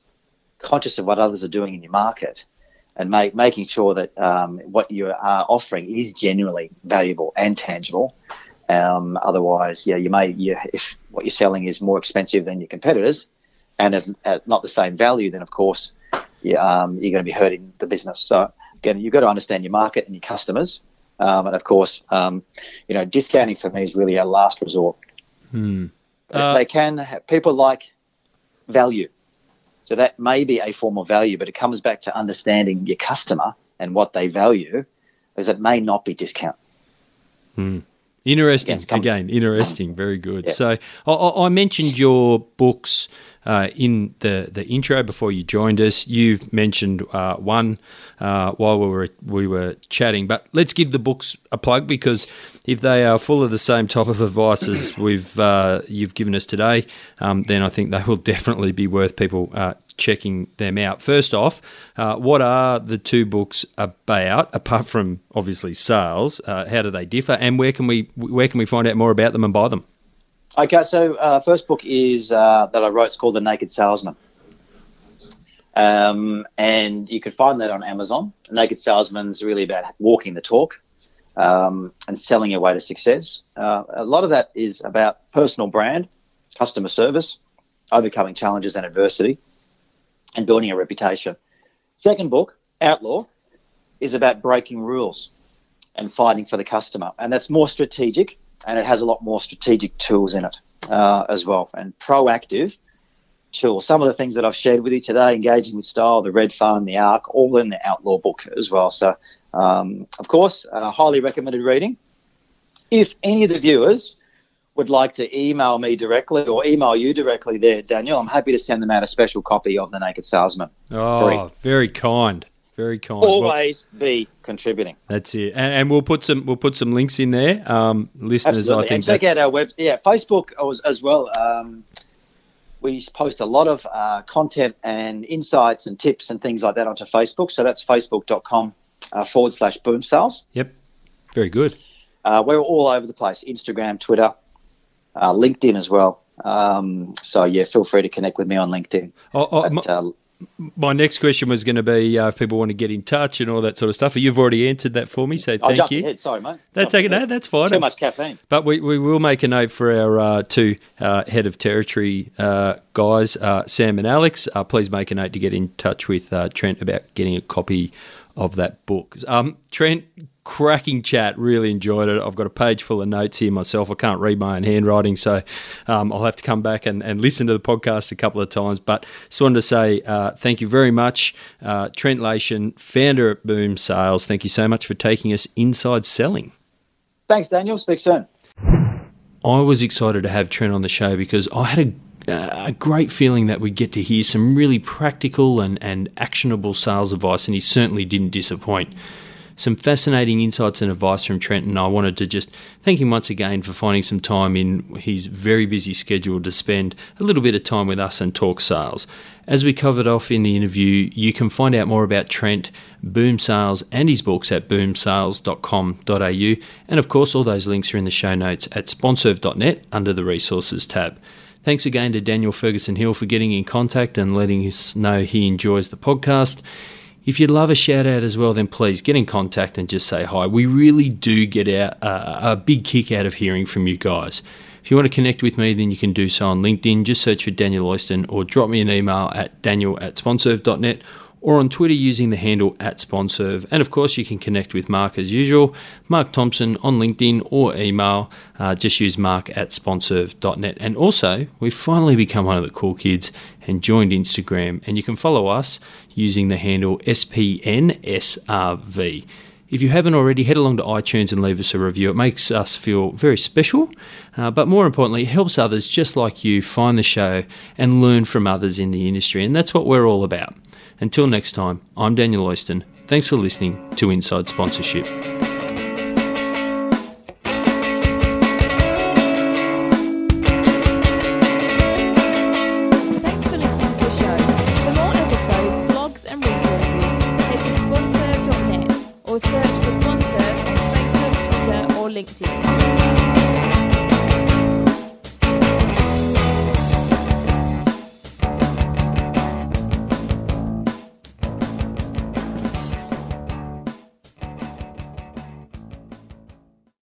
conscious of what others are doing in your market and make, making sure that um, what you are offering is genuinely valuable and tangible Um, otherwise, yeah, you may, yeah, if what you're selling is more expensive than your competitors and at, at not the same value, then of course, yeah, um, you're going to be hurting the business. So again, you've got to understand your market and your customers. Um, and of course, um, you know, discounting for me is really a last resort. Uh, they can have, people like value, so that may be a form of value, but it comes back to understanding your customer and what they value, because it may not be discount. Interesting. Yes, Again, interesting. Very good. Yeah. So I, I I mentioned your books uh, in the, the intro before you joined us. You've mentioned uh, one uh, while we were we were chatting, but let's give the books a plug because if they are full of the same type of advice as we've uh, you've given us today, um, then I think they will definitely be worth people uh, checking them out. First off, uh, what are the two books about? Apart from obviously sales, uh, how do they differ, and where can we where can we find out more about them and buy them? Okay, so uh, first book is uh, that I wrote. It's called The Naked Salesman, um, and you can find that on Amazon. Naked Salesman is really about walking the talk um, and selling your way to success. Uh, a lot of that is about personal brand, customer service, overcoming challenges and adversity, and building a reputation. Second book, Outlaw, is about breaking rules and fighting for the customer, and that's more strategic and it has a lot more strategic tools in it uh, as well and proactive tools. Some of the things that I've shared with you today, engaging with style, the red fund, the arc, all in the outlaw book as well. So, um, of course, uh, highly recommended reading. If any of the viewers would like to email me directly or email you directly there, Daniel, I'm happy to send them out a special copy of The Naked Salesman. Oh, very kind, very kind. Well, Always be contributing. that's it, and, and we'll put some we'll put some links in there. Um, listeners, Absolutely. I think and check out our web. Yeah, Facebook as, as well. Um, we post a lot of uh, content and insights and tips and things like that onto Facebook. So that's facebook.com uh, forward slash boom sales. Yep, very good. Uh, we're all over the place Instagram, Twitter, uh, LinkedIn as well. Um, so yeah, feel free to connect with me on LinkedIn. Oh, oh, my, But, uh, my next question was going to be uh, if people want to get in touch and all that sort of stuff. But you've already answered that for me, so thank you. ahead. Sorry, mate. That's okay. No, that's fine. Too much caffeine. But we, we will make a note for our uh, two uh, head of territory uh, guys, uh, Sam and Alex. Uh, please make a note to get in touch with uh, Trent about getting a copy of that book. Um, Trent, cracking chat. Really enjoyed it. I've got a page full of notes here myself. I can't read my own handwriting, so um, I'll have to come back and, and listen to the podcast a couple of times. But just wanted to say uh, thank you very much, uh, Trent Leyshan, founder at Boom Sales. Thank you so much for taking us inside selling. Thanks, Daniel. Speak soon. I was excited to have Trent on the show because I had a, a great feeling that we'd get to hear some really practical and, and actionable sales advice, and he certainly didn't disappoint. Some fascinating insights and advice from Trent, and I wanted to just thank him once again for finding some time in his very busy schedule to spend a little bit of time with us and talk sales. As we covered off in the interview, you can find out more about Trent, Boom Sales, and his books at boomsales.com.au. And of course, all those links are in the show notes at sponserve.net under the resources tab. Thanks again to Daniel Ferguson Hill for getting in contact and letting us know he enjoys the podcast. If you'd love a shout out as well, then please get in contact and just say hi. We really do get out, uh, a big kick out of hearing from you guys. If you want to connect with me, then you can do so on LinkedIn. Just search for Daniel Oyston or drop me an email at daniel at sponserve.net or on Twitter using the handle at Sponserve. And of course, you can connect with Mark as usual, Mark Thompson on LinkedIn or email. Uh, just use mark at sponserve.net. And also, we've finally become one of the cool kids and joined Instagram. And you can follow us using the handle SPNSRV. If you haven't already, head along to iTunes and leave us a review. It makes us feel very special, uh, but more importantly, it helps others just like you find the show and learn from others in the industry. And that's what we're all about. Until next time, I'm Daniel Oyston. Thanks for listening to Inside Sponsorship.